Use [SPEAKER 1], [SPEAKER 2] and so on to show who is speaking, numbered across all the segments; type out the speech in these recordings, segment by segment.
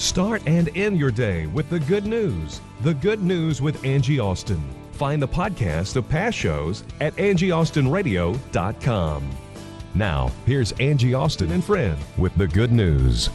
[SPEAKER 1] Start and end your day with the good news. The Good News with Angie Austin. Find the podcast of past shows at angieaustinradio.com. Now, here's Angie Austin and friend with the good news.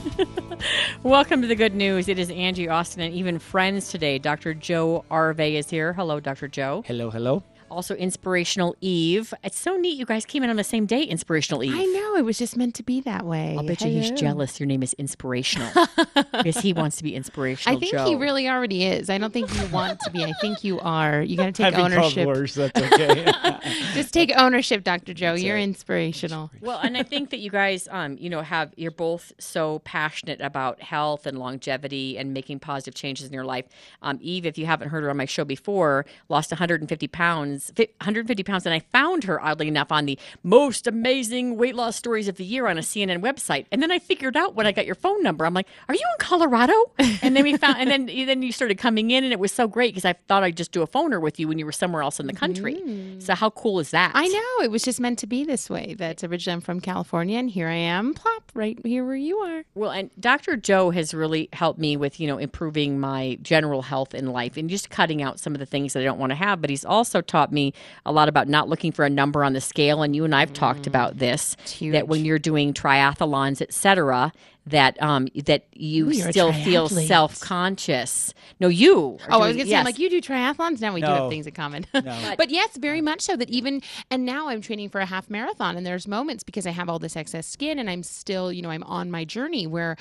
[SPEAKER 2] Welcome to the good news. It is Angie Austin and even friends today. Dr. Joe Arvey is here. Hello, Dr. Joe.
[SPEAKER 3] Hello, hello.
[SPEAKER 2] Also, Inspirational Eve. It's so neat you guys came in on the same day, Inspirational Eve.
[SPEAKER 4] I know it was just meant to be that way.
[SPEAKER 2] I'll bet you he's jealous your name is Inspirational because he wants to be Inspirational
[SPEAKER 4] I think
[SPEAKER 2] Joe.
[SPEAKER 4] he really already is. I don't think you want to be. I think you are. You got to take
[SPEAKER 3] I've been
[SPEAKER 4] ownership.
[SPEAKER 3] worse. That's okay.
[SPEAKER 4] Just take ownership, Dr. Joe. You're inspirational.
[SPEAKER 2] well, and I think that you guys, um, you know, have you're both so passionate about health and longevity and making positive changes in your life. Um, Eve, if you haven't heard her on my show before, lost 150 pounds, fi- 150 pounds, and I found her oddly enough on the most amazing weight loss stories of the year on a CNN website. And then I figured out when I got your phone number, I'm like, "Are you in Colorado?" And then we found, and then then you started coming in, and it was so great because I thought I'd just do a phoner with you when you were somewhere else in the country. Mm. So how cool is that?
[SPEAKER 4] I know it was just meant to be this way. That's originally I'm from California, and here I am, plop, right here where you are.
[SPEAKER 2] Well, and Dr. Joe has really helped me with, you know, improving my general health in life and just cutting out some of the things that I don't want to have. But he's also taught me a lot about not looking for a number on the scale. And you and I've talked mm. about this that when you're doing triathlons, et cetera, that um that you
[SPEAKER 4] Ooh,
[SPEAKER 2] still feel self conscious. No, you. are
[SPEAKER 4] Oh, I was gonna say. I'm like, you do triathlons? Now we do have things in common. but yes, very much so that even, and now I'm training for a half marathon, and there's moments because I have all this excess skin, and I'm still, you know, I'm on my journey where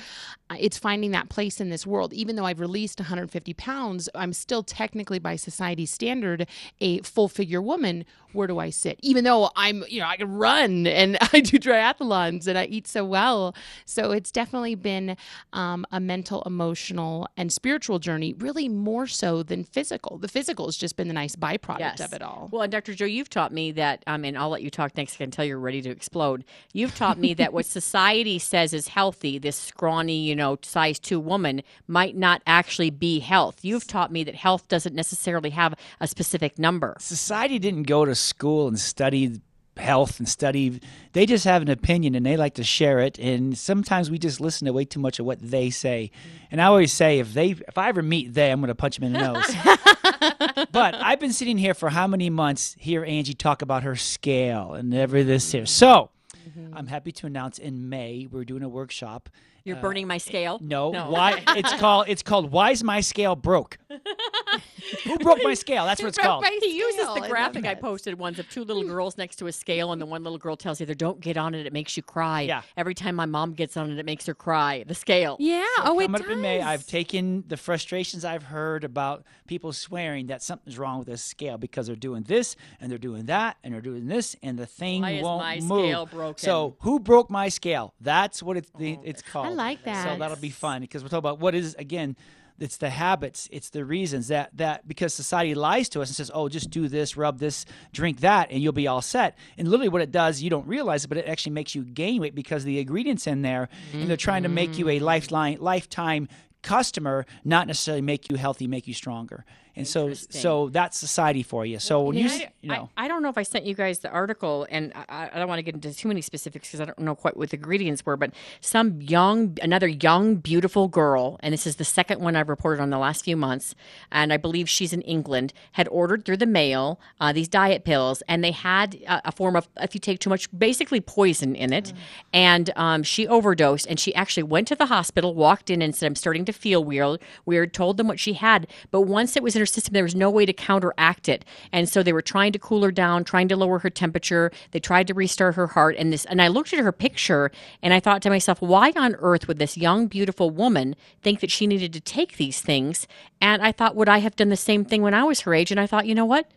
[SPEAKER 4] uh, it's finding that place in this world. Even though I've released 150 pounds, I'm still technically, by society's standard, a full figure woman. Where do I sit? Even though I'm, you know, I can run and I do triathlons and I eat so well. So it's definitely been um, a mental, emotional, and spiritual journey, really more so than physical. The physical has just been the nice byproduct of it all.
[SPEAKER 2] Well, and Dr. Joe, you've taught me that, um, and I'll let you talk next until you're ready to explode. You've taught me that what society says is healthy, this scrawny, you know, size two woman, might not actually be health. You've taught me that health doesn't necessarily have a specific number.
[SPEAKER 3] Society didn't go to school and study health and study. They just have an opinion and they like to share it. And sometimes we just listen to way too much of what they say. And I always say, if they, if I ever meet they, I'm going to punch them in the nose. but I've been sitting here for how many months? Hear Angie talk about her scale and every this here. So. Mm-hmm. I'm happy to announce in May we're doing a workshop.
[SPEAKER 2] You're uh, burning my scale.
[SPEAKER 3] No, why? It's called. It's called. Why is my scale broke? Who broke my scale? That's what it's called.
[SPEAKER 2] He uses the graphic I posted once of two little girls next to a scale, and the one little girl tells the other, "Don't get on it; it makes you cry."
[SPEAKER 3] Yeah.
[SPEAKER 2] Every time my mom gets on it, it makes her cry. The scale.
[SPEAKER 4] Yeah. oh, it
[SPEAKER 3] Coming
[SPEAKER 4] does.
[SPEAKER 3] up in May, I've taken the frustrations I've heard about people swearing that something's wrong with this scale because they're doing this and they're doing that and they're doing this and the thing
[SPEAKER 2] Why is
[SPEAKER 3] won't
[SPEAKER 2] my
[SPEAKER 3] move.
[SPEAKER 2] scale broken?
[SPEAKER 3] So who broke my scale? That's what it's the, oh, it's called.
[SPEAKER 4] Like that.
[SPEAKER 3] So
[SPEAKER 4] that.
[SPEAKER 3] that'll be fun because we're talking about what is again. It's the habits, it's the reasons that that because society lies to us and says, "Oh, just do this, rub this, drink that, and you'll be all set." And literally, what it does, you don't realize it, but it actually makes you gain weight because the ingredients in there, and they're trying to make you a mm-hmm. lifeline, lifetime customer, not necessarily make you healthy, make you stronger. And so, so that's society for you. So when you, you know,
[SPEAKER 2] I, I don't know if I sent you guys the article, and I, I don't want to get into too many specifics because I don't know quite what the ingredients were. But some young, another young, beautiful girl, and this is the second one I've reported on the last few months, and I believe she's in England, had ordered through the mail uh, these diet pills, and they had a, a form of if you take too much, basically poison in it, and um, she overdosed, and she actually went to the hospital, walked in, and said, "I'm starting to feel weird." Weird. Told them what she had, but once it was in her system, there was no way to counteract it, and so they were trying to cool her down, trying to lower her temperature. They tried to restart her heart, and this. And I looked at her picture, and I thought to myself, why on earth would this young, beautiful woman think that she needed to take these things? And I thought, would I have done the same thing when I was her age? And I thought, you know what?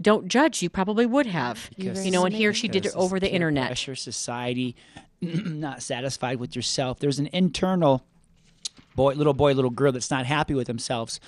[SPEAKER 2] Don't judge. You probably would have. You know, and here she did it over the internet.
[SPEAKER 3] Pressure, society. not satisfied with yourself. There's an internal boy, little boy, little girl that's not happy with themselves.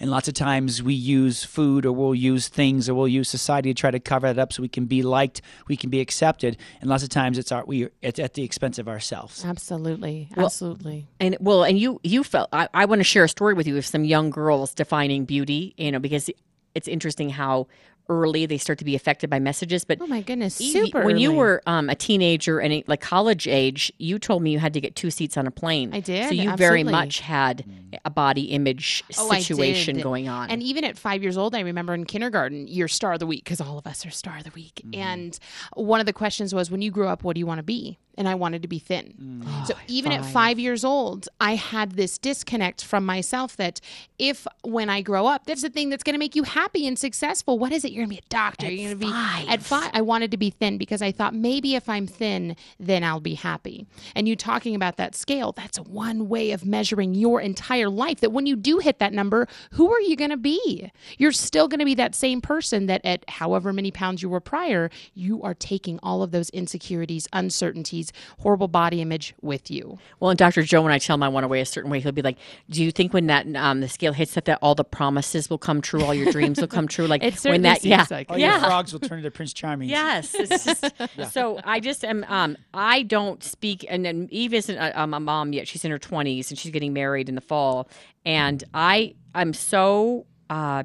[SPEAKER 3] And lots of times we use food or we'll use things or we'll use society to try to cover that up so we can be liked, we can be accepted. And lots of times it's our we it's at the expense of ourselves.
[SPEAKER 4] Absolutely. Absolutely.
[SPEAKER 2] And well, and you you felt I, I want to share a story with you of some young girls defining beauty, you know, because it's interesting how early they start to be affected by messages. But
[SPEAKER 4] oh my goodness, super.
[SPEAKER 2] When you were um, a teenager and a, like college age, you told me you had to get two seats on a plane.
[SPEAKER 4] I did,
[SPEAKER 2] So you very much had a body image
[SPEAKER 4] Oh,
[SPEAKER 2] situation
[SPEAKER 4] did.
[SPEAKER 2] going on.
[SPEAKER 4] And even at five years old, I remember in kindergarten, you're star of the week because all of us are star of the week.
[SPEAKER 2] Mm-hmm.
[SPEAKER 4] And one of the questions was, when you grow up, what do you want to be? And I wanted to be thin. Mm. so oh, even at
[SPEAKER 2] five.
[SPEAKER 4] five years old, I had this disconnect from myself that if when I grow up, that's the thing that's going to make you happy and successful. What is it? You're going to be a doctor. you're going to be at five. I wanted to be thin because I thought maybe if I'm thin, then I'll be happy. And you talking about that scale, that's one way of measuring your entire life. That when you do hit that number, who are you going to be? You're still going to be that same person that at however many pounds you were prior, you are taking all of those insecurities, uncertainties, horrible body image with you.
[SPEAKER 2] well, and Dr. Joe, when I tell him I want to weigh a certain way, he'll be like, "Do you think when that um, the scale hits that, that all the promises will come true, all your dreams will come true? Like
[SPEAKER 4] It
[SPEAKER 2] when that,
[SPEAKER 4] seems
[SPEAKER 2] yeah,
[SPEAKER 4] like
[SPEAKER 3] Oh,
[SPEAKER 4] it.
[SPEAKER 3] your
[SPEAKER 2] yeah."
[SPEAKER 3] frogs will turn into Prince Charming.
[SPEAKER 2] Yes. It's just, So I just am. Um, I don't speak, and then Eve isn't a, um, a mom yet. She's in her twenties and she's getting married in the fall. And I, I'm so uh,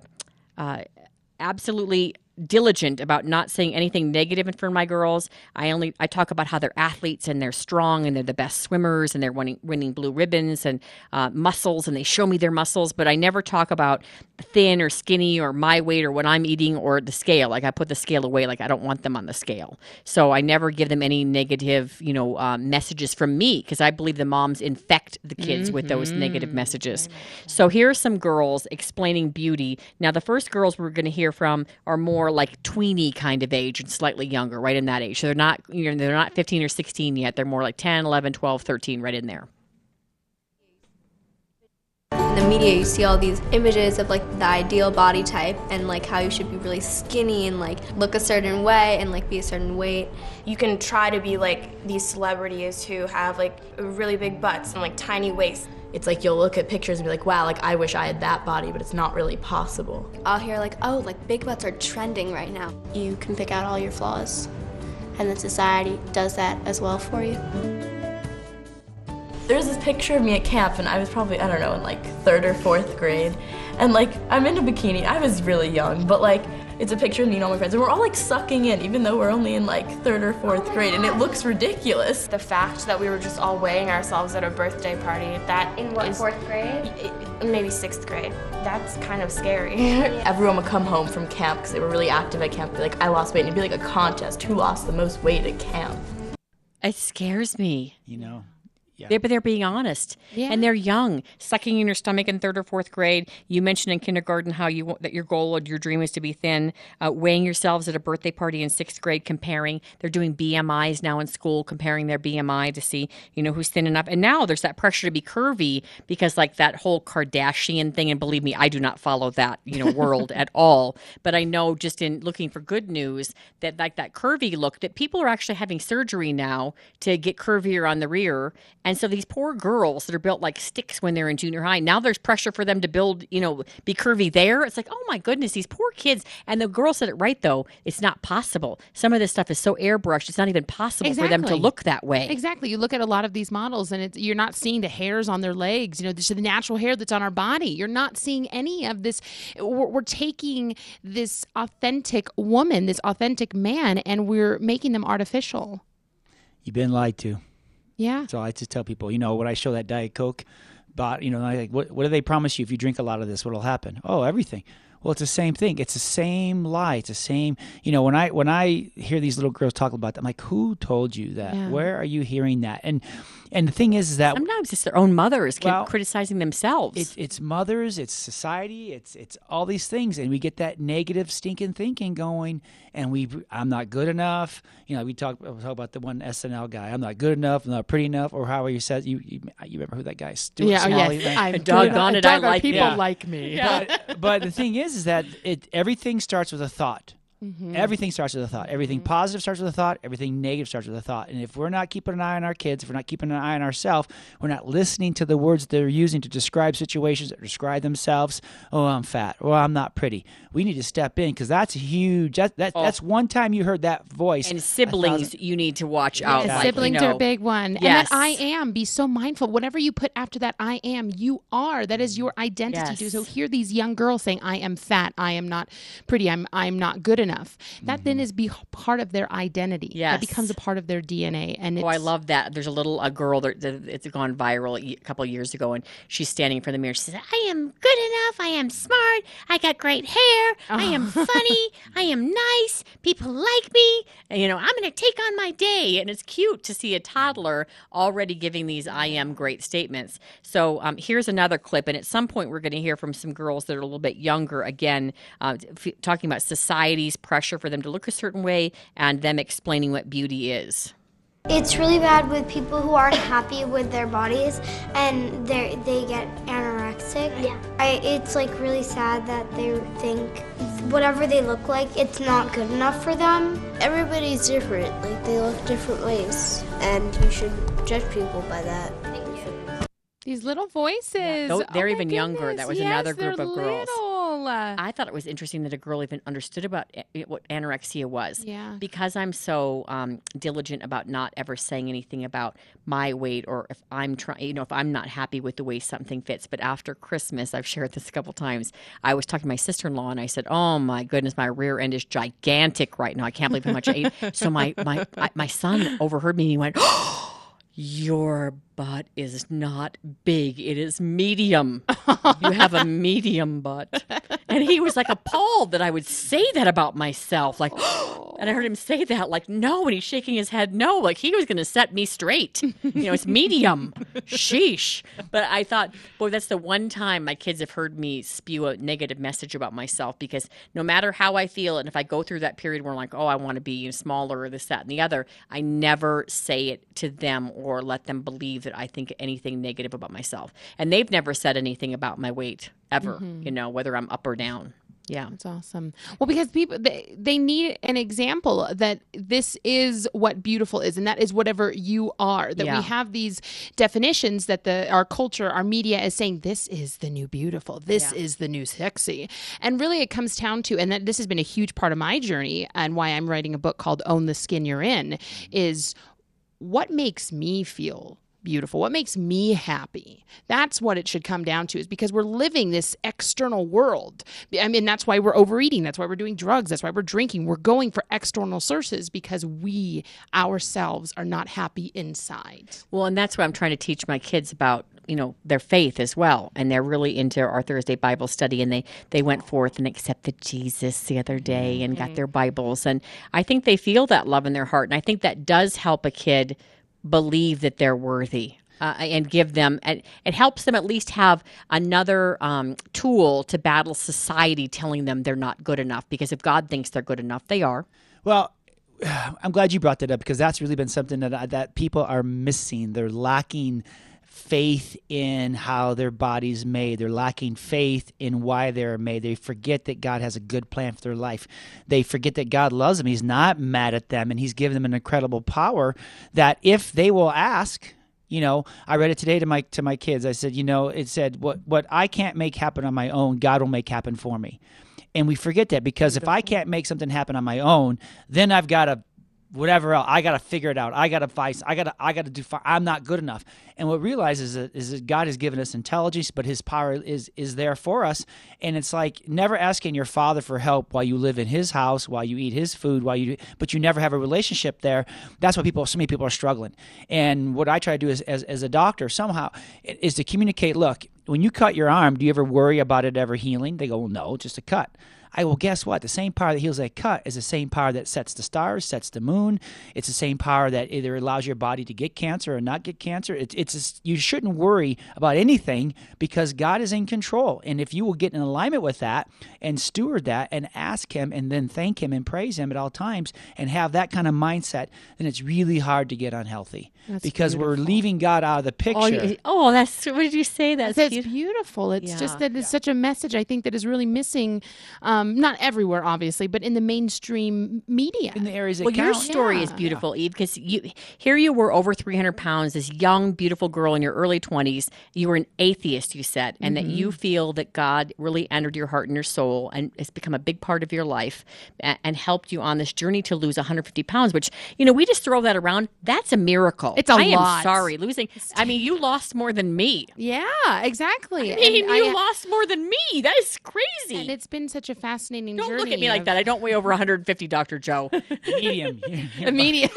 [SPEAKER 2] uh, absolutely diligent about not saying anything negative in front of my girls. I only I talk about how they're athletes and they're strong and they're the best swimmers and they're winning winning blue ribbons and uh, muscles and they show me their muscles. But I never talk about thin or skinny or my weight or what I'm eating or the scale. Like I put the scale away. Like I don't want them on the scale. So I never give them any negative you know uh, messages from me because I believe the moms infect the kids with those negative messages. So here are some girls explaining beauty. Now the first girls we're going to hear from are more like tweeny kind of age and slightly younger, right in that age. So they're not you know they're not 15 or 16 yet. They're more like 10, 11, 12, 13 right in there.
[SPEAKER 5] In the media, you see all these images of like the ideal body type and like how you should be really skinny and like look a certain way and like be a certain weight.
[SPEAKER 6] you can try to be like these celebrities who have like really big butts and like tiny waists. It's like you'll look at pictures and be like, wow, like I wish I had that body, but it's not really possible.
[SPEAKER 5] I'll hear like, oh, like big butts are trending right now. You can pick out all your flaws, and then society does that as well for you.
[SPEAKER 6] There's this picture of me at camp, and I was probably, I don't know, in like third or fourth grade. And like, I'm in a bikini. I was really young, but like, it's a picture of me and all my friends, and we're all like sucking in, even though we're only in like third or fourth oh grade, and it looks ridiculous. The fact that we were just all weighing ourselves at a birthday party, that
[SPEAKER 5] In what
[SPEAKER 6] is-
[SPEAKER 5] fourth grade?
[SPEAKER 6] maybe sixth grade. That's kind of scary. Everyone would come home from camp because they were really active at camp. Be like, I lost weight, and it'd be like a contest: who lost the most weight at camp.
[SPEAKER 2] It scares me.
[SPEAKER 3] You know.
[SPEAKER 2] They, but they're being honest,
[SPEAKER 4] Yeah.
[SPEAKER 2] and they're young, sucking in your stomach in third or fourth grade. You mentioned in kindergarten how you that your goal or your dream is to be thin. Uh, weighing yourselves at a birthday party in sixth grade, comparing. They're doing BMI's now in school, comparing their BMI to see you know who's thin enough. And now there's that pressure to be curvy because like that whole Kardashian thing. And believe me, I do not follow that you know world at all. But I know just in looking for good news that like that curvy look that people are actually having surgery now to get curvier on the rear. And so these poor girls that are built like sticks when they're in junior high, now there's pressure for them to build, you know, be curvy there. It's like, oh my goodness, these poor kids. And the girl said it right though. It's not possible. Some of this stuff is so airbrushed, it's not even possible for them to look that way.
[SPEAKER 4] Exactly. You look at a lot of these models, and it's, you're not seeing the hairs on their legs. You know, this is the natural hair that's on our body. You're not seeing any of this. We're, we're taking this authentic woman, this authentic man, and we're making them artificial.
[SPEAKER 3] You've been lied to.
[SPEAKER 4] Yeah.
[SPEAKER 3] So I just tell people, you know, when I show that Diet Coke, but you know, I like, what, what do they promise you if you drink a lot of this? What'll happen? Oh, everything. Well, it's the same thing. It's the same lie. It's the same. You know, when I when I hear these little girls talk about that, I'm like, who told you that?
[SPEAKER 4] Yeah.
[SPEAKER 3] Where are you hearing that? And and the thing is, is that
[SPEAKER 2] Sometimes it's their own mothers
[SPEAKER 3] Well,
[SPEAKER 2] criticizing themselves.
[SPEAKER 3] it's it's mothers, it's society, it's it's all these things, and we get that negative stinking thinking going, and we I'm not good enough. You know, we talk, we talk about the one SNL guy. I'm not good enough. I'm not pretty enough, or however you said you you, you remember who that guy? Stuart
[SPEAKER 4] Yeah, oh,
[SPEAKER 3] Smalley,
[SPEAKER 4] yes. I'm
[SPEAKER 2] doggone it, I like
[SPEAKER 4] people
[SPEAKER 3] Yeah.
[SPEAKER 4] like me.
[SPEAKER 3] but, but the thing is, is that it everything starts with a thought. Mm-hmm. Everything starts with a thought. Everything mm-hmm. positive starts with a thought. Everything negative starts with a thought. And if we're not keeping an eye on our kids, if we're not keeping an eye on ourselves, we're not listening to the words they're using to describe situations, or describe themselves. Oh, I'm fat. Or I'm not pretty. We need to step in because that's huge. That, that, oh. That's one time you heard that voice.
[SPEAKER 2] And siblings,
[SPEAKER 3] thousand-
[SPEAKER 2] you need to watch out.
[SPEAKER 4] Yeah,
[SPEAKER 2] like, you
[SPEAKER 4] siblings
[SPEAKER 2] know.
[SPEAKER 4] are a big one. And that I am, be so mindful. Whatever you put after that I am, you are. That is your identity.
[SPEAKER 2] Yes.
[SPEAKER 4] So hear these young girls saying, I am fat, I am not pretty, I'm I'm not good enough. That then is be part of their identity.
[SPEAKER 2] Yes.
[SPEAKER 4] That becomes a part of their DNA. And it's
[SPEAKER 2] Oh, I love that. There's a little a girl that, that it's gone viral a couple of years ago, and she's standing in front of the mirror. She says, "I am good enough. I am smart. I got great hair. I am funny. I am nice. People like me. And, you know, I'm going to take on my day." And it's cute to see a toddler already giving these "I am" great statements. So um, here's another clip, and at some point we're going to hear from some girls that are a little bit younger again, uh, f- talking about society's pressure for them to look a certain way and them explaining what beauty is.
[SPEAKER 7] It's really bad with people who aren't happy with their bodies and they they get anorexic. Yeah. I, it's like really sad that they think whatever they look like, it's not good enough for them.
[SPEAKER 8] Everybody's different. Like they look different ways, and you should judge people by that.
[SPEAKER 4] these little voices.
[SPEAKER 2] Tho-
[SPEAKER 4] Oh
[SPEAKER 2] they're
[SPEAKER 4] my
[SPEAKER 2] even younger. That was
[SPEAKER 4] Yes,
[SPEAKER 2] another group
[SPEAKER 4] they're
[SPEAKER 2] of girls.
[SPEAKER 4] Little.
[SPEAKER 2] I thought it was interesting that a girl even understood about a- what anorexia was.
[SPEAKER 4] Yeah.
[SPEAKER 2] Because I'm so um, diligent about not ever saying anything about my weight or if I'm trying, you know, if I'm not happy with the way something fits. But after Christmas, I've shared this a couple times. I was talking to my sister in law and I said, "Oh my goodness, my rear end is gigantic right now. I can't believe how much I ate." So my my my son overheard me and he went. Your butt is not big. It is medium. you have a medium butt. And he was like appalled that I would say that about myself. Like, and I heard him say that, like, no. And he's shaking his head, no. Like, he was going to set me straight. You know, it's medium. Sheesh. But I thought, boy, that's the one time my kids have heard me spew a negative message about myself because no matter how I feel, and if I go through that period where I'm like, oh, I want to be smaller or this, that, and the other, I never say it to them or let them believe that I think anything negative about myself. And they've never said anything about my weight ever, mm-hmm. you know, whether I'm up or down. Yeah.
[SPEAKER 4] That's awesome. Well, because people they, they need an example that this is what beautiful is, and that is whatever you are. That
[SPEAKER 2] Yeah.
[SPEAKER 4] we have these definitions that the our culture, our media is saying this is the new beautiful, this is the new sexy, and really it comes down to, and that this has been a huge part of my journey, and why I'm writing a book called "Own the Skin You're In," mm-hmm. is what makes me feel beautiful. What makes me happy that's what it should come down to is because we're living this external world. I mean that's why we're overeating. That's why we're doing drugs. That's why we're drinking. We're going for external sources because we ourselves are not happy inside.
[SPEAKER 2] Well, and that's what I'm trying to teach my kids about, you know, their faith as well. And they're really into our Thursday Bible study and they they went forth and accepted Jesus the other day and got mm-hmm. their Bibles. And I think they feel that love in their heart and I think that does help a kid believe that they're worthy. Uh, and give them, and it helps them at least have another um, tool to battle society telling them they're not good enough. Because if God thinks they're good enough, they are.
[SPEAKER 3] Well, I'm glad you brought that up because that's really been something that that people are missing. They're lacking faith in how their body's made. They're lacking faith in why they're made. They forget that God has a good plan for their life. They forget that God loves them. He's not mad at them and he's given them an incredible power that if they will ask, you know, I read it today to my to my kids. I said, you know, it said what what I can't make happen on my own, God will make happen for me. And we forget that because if I can't make something happen on my own, then I've got to whatever else. I got to figure it out. I got to fight. I got to I got to do I'm not good enough. And what we realize is that, is that God has given us intelligence, but his power is is there for us. And it's like never asking your father for help while you live in his house, while you eat his food, while you but you never have a relationship there. That's why people so many people are struggling. And what I try to do is as as a doctor somehow is to communicate, look, when you cut your arm, do you ever worry about it ever healing? They go, well, no, just a cut. I well, guess what? The same power that heals that cut is the same power that sets the stars, sets the moon. It's the same power that either allows your body to get cancer or not get cancer. It's it's just- you shouldn't worry about anything because God is in control. And if you will get in alignment with that and steward that and ask Him and then thank Him and praise Him at all times and have that kind of mindset, then it's really hard to get unhealthy
[SPEAKER 4] That's
[SPEAKER 3] because we're leaving God out of the picture.
[SPEAKER 2] Oh, you- oh, that's what did you say? That's
[SPEAKER 4] That's
[SPEAKER 2] beautiful.
[SPEAKER 4] beautiful. It's
[SPEAKER 2] Yeah.
[SPEAKER 4] just that it's such a message I think that is really missing um, um, not everywhere, obviously, but in the mainstream media.
[SPEAKER 3] In the areas that
[SPEAKER 2] Well, your
[SPEAKER 3] count.
[SPEAKER 2] story is
[SPEAKER 4] Yeah.
[SPEAKER 2] beautiful, Eve, because you here you were over 300 pounds, this young, beautiful girl in your early 20s. You were an atheist, you said, and that you feel that God really entered your heart and your soul and it's become a big part of your life a- and helped you on this journey to lose 150 pounds, which, you know, we just throw that around. That's a miracle.
[SPEAKER 4] It's a
[SPEAKER 2] I am sorry. Losing, I mean, you lost more than me.
[SPEAKER 4] yeah, exactly.
[SPEAKER 2] I mean,
[SPEAKER 4] And
[SPEAKER 2] you
[SPEAKER 4] I-
[SPEAKER 2] lost more than me. That is crazy.
[SPEAKER 4] And it's been such a fascinating
[SPEAKER 2] Don't
[SPEAKER 4] journey.
[SPEAKER 2] look at me like that. I don't weigh over 150, Dr. Joe.
[SPEAKER 3] medium.
[SPEAKER 4] A media.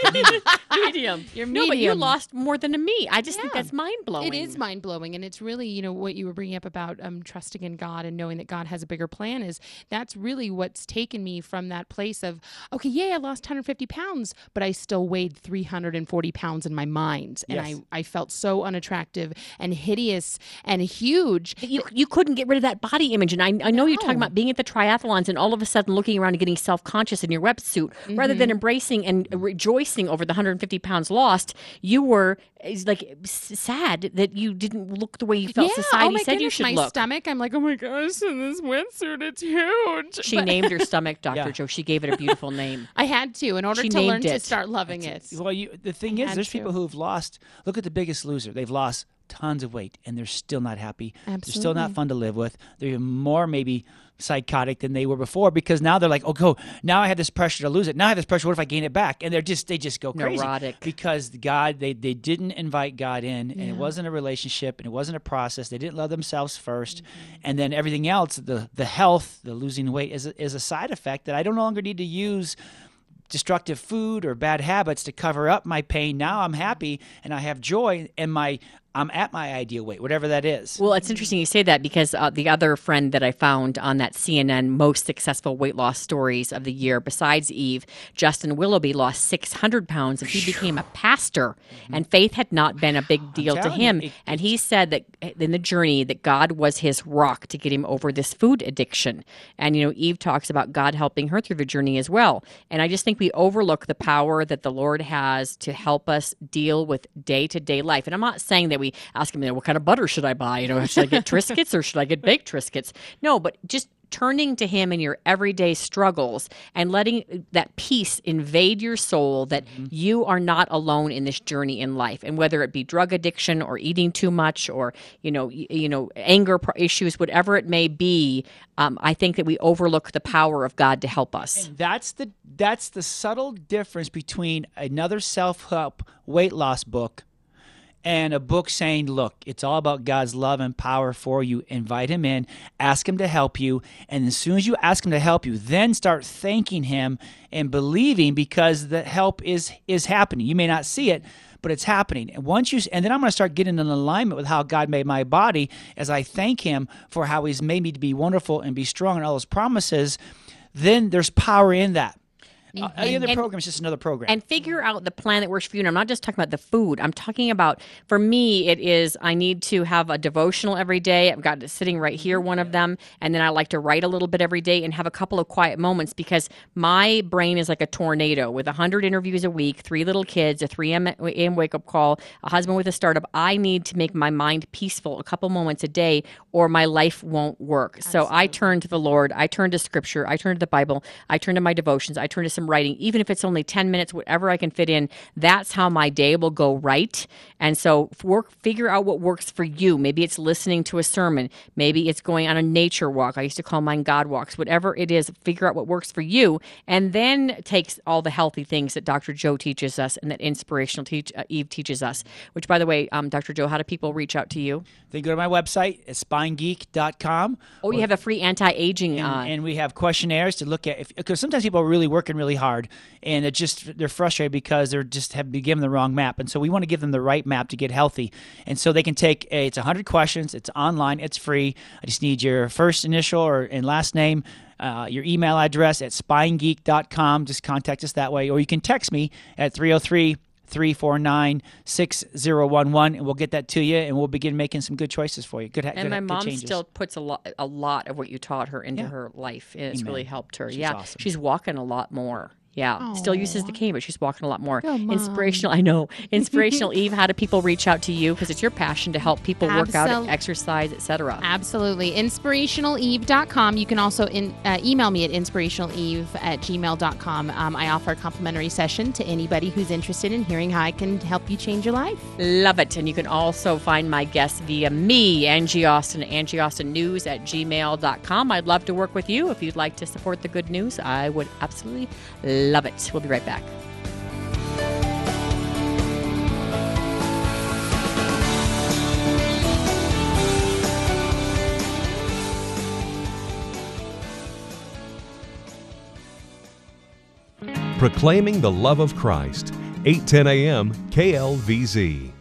[SPEAKER 2] medium.
[SPEAKER 4] You're medium.
[SPEAKER 2] No, but you lost more than a me. I just think that's mind blowing.
[SPEAKER 4] It is mind blowing, and it's really you know what you were bringing up about um, trusting in God and knowing that God has a bigger plan. Is that's really what's taken me from that place of okay, yeah, I lost 150 pounds, but I still weighed 340 pounds in my mind, and
[SPEAKER 3] Yes.
[SPEAKER 4] I I felt so unattractive and hideous and huge.
[SPEAKER 2] You, you couldn't get rid of that body image. And I, I know you're talking about being at the triathlons and all of a sudden looking around and getting self conscious in your wetsuit rather
[SPEAKER 4] Mm-hmm.
[SPEAKER 2] than embracing and rejoicing over the 150 pounds lost. You were like sad that you didn't look the way you felt
[SPEAKER 4] yeah,
[SPEAKER 2] society
[SPEAKER 4] oh my
[SPEAKER 2] said
[SPEAKER 4] goodness,
[SPEAKER 2] you should
[SPEAKER 4] my
[SPEAKER 2] look.
[SPEAKER 4] My stomach. I'm like, oh my gosh, in this wetsuit, it's huge.
[SPEAKER 2] She
[SPEAKER 4] But-
[SPEAKER 2] named her stomach, Dr.
[SPEAKER 3] Yeah.
[SPEAKER 2] Joe. She gave it a beautiful name.
[SPEAKER 4] I had to in order
[SPEAKER 2] She
[SPEAKER 4] to learn
[SPEAKER 2] named
[SPEAKER 4] to start loving it.
[SPEAKER 3] Well, you, the thing is, there's
[SPEAKER 4] to.
[SPEAKER 3] people who've lost. Look at the Biggest Loser. They've lost tons of weight, and they're still not happy. They're still not fun to live with. They're even more maybe psychotic than they were before because now they're like, oh, go. Now I have this pressure to lose it. Now I have this pressure. What if I gain it back? And they're just they just go crazy
[SPEAKER 2] Neurotic.
[SPEAKER 3] because God they they didn't invite God in, and it wasn't a relationship, and it wasn't a process. They didn't love themselves 1st mm-hmm. and then everything else, the the health, the losing weight, is a, is a side effect that I don't no longer need to use destructive food or bad habits to cover up my pain. Now I'm happy and I have joy and my I'm at my ideal weight, whatever that is.
[SPEAKER 2] Well, it's interesting you say that because uh, the other friend that I found on that CNN most successful weight loss stories of the year, besides Eve, Justin Willoughby lost 600 pounds and he became a pastor. And faith had not been a big deal to
[SPEAKER 3] telling you,
[SPEAKER 2] him.
[SPEAKER 3] it-
[SPEAKER 2] and he said that in the journey that God was his rock to get him over this food addiction. And, you know, Eve talks about God helping her through the journey as well. And I just think we overlook the power that the Lord has to help us deal with day to day life. And I'm not saying that we ask him, you know, what kind of butter should I buy? You know, should I get Triscuits or should I get baked Triscuits? No, but just turning to him in your everyday struggles and letting that peace invade your soul that you are not alone in this journey in life and whether it be drug addiction or eating too much or you know you know anger issues whatever it may be um, i think that we overlook the power of god to help us
[SPEAKER 3] That's the that's the subtle difference between another self-help weight loss book and a book saying, look, it's all about God's love and power for you. Invite him in, ask him to help you, and as soon as you ask him to help you, then start thanking him and believing because the help is is happening. You may not see it, but it's happening. And once you and then I'm going to start getting in alignment with how God made my body as I thank him for how he's made me to be wonderful and be strong and all His promises, then there's power in that. Uh, Any other
[SPEAKER 2] and-
[SPEAKER 3] program is just another program.
[SPEAKER 2] and figure out the plan that works for you. And I'm not just talking about the food. I'm talking about for me, it is I need to have a devotional every day. I've got it sitting right here, one of them, and then I like to write a little bit every day and have a couple of quiet moments because my brain is like a tornado with hundred interviews a week, three little kids, a 3 a.m. wake up call, a husband with a startup. I need to make my mind peaceful a couple moments a day, or my life won't work. So I turn to the Lord. I turn to Scripture. I turn to the Bible. I turn to my devotions. I turn to some writing, even if it's only 10 minutes, whatever I can fit in. That's how my day will go right. And so work, figure out what works for you. Maybe it's listening to a sermon. Maybe it's going on a nature walk. I used to call mine God walks. Whatever it is, figure out what works for you, and then takes all the healthy things that Dr. Joe teaches us and that inspirational teach uh, Eve teaches us. Which, by the way, um, Dr. Joe, how do people reach out to you?
[SPEAKER 3] They go to my website, it's spinegeek.com.
[SPEAKER 2] Oh, you have a free anti-aging.
[SPEAKER 3] and,
[SPEAKER 2] uh,
[SPEAKER 3] and we have questionnaires to look at because sometimes people are really working really hard and it just they're frustrated because they're just have been given the wrong map and so we want to give them the right map to get healthy and so they can take a, it's 100 questions it's online it's free i just need your first initial or and last name uh, your email address at spinegeek.com just contact us that way or you can text me at 303 349 6011 and we'll get that to you and we'll begin making some good choices for you good,
[SPEAKER 2] and
[SPEAKER 3] good,
[SPEAKER 2] my mom still puts a lot, a lot of what you taught her into
[SPEAKER 3] Yeah.
[SPEAKER 2] her life. It's
[SPEAKER 3] Amen.
[SPEAKER 2] really helped her.
[SPEAKER 3] She's
[SPEAKER 2] yeah,
[SPEAKER 3] awesome.
[SPEAKER 2] she's walking a lot more. Yeah, still uses the cane, but she's walking a lot more.
[SPEAKER 4] Come
[SPEAKER 2] Inspirational, I know. Inspirational Eve. How do people reach out to you? Because it's your passion to help people work out,
[SPEAKER 4] Absol-
[SPEAKER 2] exercise, etc.
[SPEAKER 4] Absolutely. Inspirationaleve.com. You can also in, uh, email me at inspirationaleve at gmail.com. Um, I offer a complimentary session to anybody who's interested in hearing how I can help you change your life.
[SPEAKER 2] Love it. And you can also find my guests via me, Angie Austin, Angie Austin News at gmail.com. I'd love to work with you. If you'd like to support the good news, I would absolutely love it. We'll be right back.
[SPEAKER 1] Proclaiming the love of Christ. 810 a.m. KLVZ.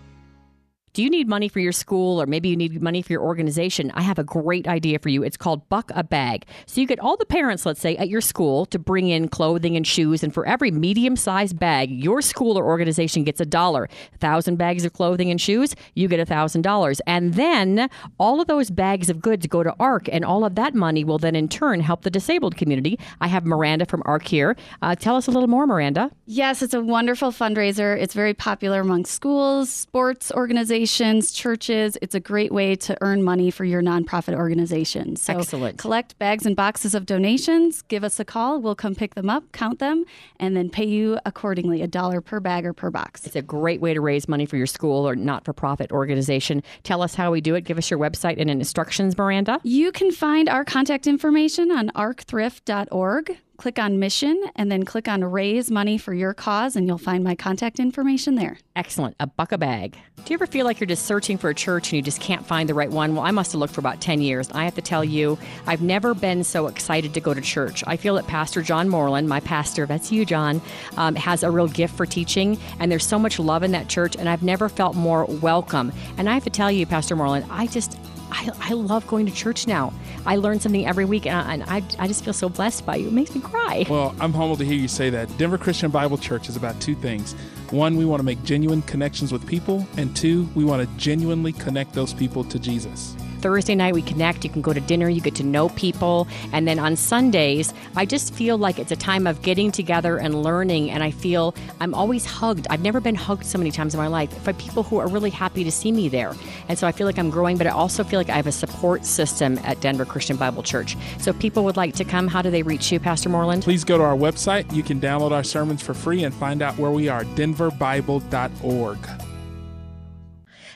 [SPEAKER 2] Do you need money for your school or maybe you need money for your organization? I have a great idea for you. It's called Buck a Bag. So you get all the parents, let's say, at your school to bring in clothing and shoes, and for every medium sized bag, your school or organization gets a dollar. A thousand bags of clothing and shoes, you get a thousand dollars. And then all of those bags of goods go to ARC, and all of that money will then in turn help the disabled community. I have Miranda from ARC here. Uh, tell us a little more, Miranda.
[SPEAKER 9] Yes, it's a wonderful fundraiser. It's very popular among schools, sports organizations, churches. It's a great way to earn money for your nonprofit organization. So
[SPEAKER 2] Excellent.
[SPEAKER 9] collect bags and boxes of donations, give us a call. We'll come pick them up, count them, and then pay you accordingly a dollar per bag or per box.
[SPEAKER 2] It's a great way to raise money for your school or not for profit organization. Tell us how we do it. Give us your website and instructions, Miranda.
[SPEAKER 9] You can find our contact information on arcthrift.org. Click on mission and then click on raise money for your cause, and you'll find my contact information there.
[SPEAKER 2] Excellent. A buck a bag. Do you ever feel like you're just searching for a church and you just can't find the right one? Well, I must have looked for about 10 years. I have to tell you, I've never been so excited to go to church. I feel that Pastor John Moreland, my pastor, that's you, John, um, has a real gift for teaching, and there's so much love in that church, and I've never felt more welcome. And I have to tell you, Pastor Moreland, I just I, I love going to church now. I learn something every week, and, I, I just feel so blessed by you. It makes me cry.
[SPEAKER 10] Well, I'm humbled to hear you say that. Denver Christian Bible Church is about two things. One, we want to make genuine connections with people, and two, we want to genuinely connect those people to Jesus.
[SPEAKER 2] Thursday night we connect. You can go to dinner, you get to know people. And then on Sundays, I just feel like it's a time of getting together and learning. And I feel I'm always hugged. I've never been hugged so many times in my life by people who are really happy to see me there. And so I feel like I'm growing, but I also feel like I have a support system at Denver Christian Bible Church. So if people would like to come, how do they reach you, Pastor Moreland?
[SPEAKER 10] Please go to our website. You can download our sermons for free and find out where we are denverbible.org.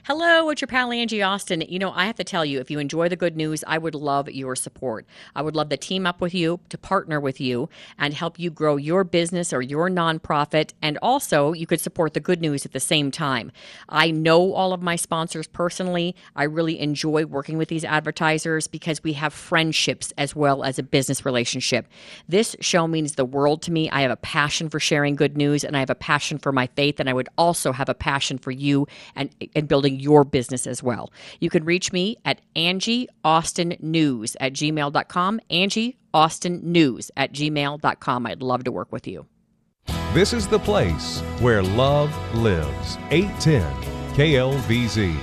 [SPEAKER 2] Hello, it's your pal Angie Austin. You know, I have to tell you, if you enjoy the good news, I would love your support. I would love to team up with you, to partner with you, and help you grow your business or your nonprofit. And also, you could support the good news at the same time. I know all of my sponsors personally. I really enjoy working with these advertisers because we have friendships as well as a business relationship. This show means the world to me. I have a passion for sharing good news, and I have a passion for my faith, and I would also have a passion for you and, and building your business as well. You can reach me at Angie Austin News at gmail.com. Angie Austin News at gmail.com. I'd love to work with you.
[SPEAKER 1] This is the place where love lives. 810 KLVZ.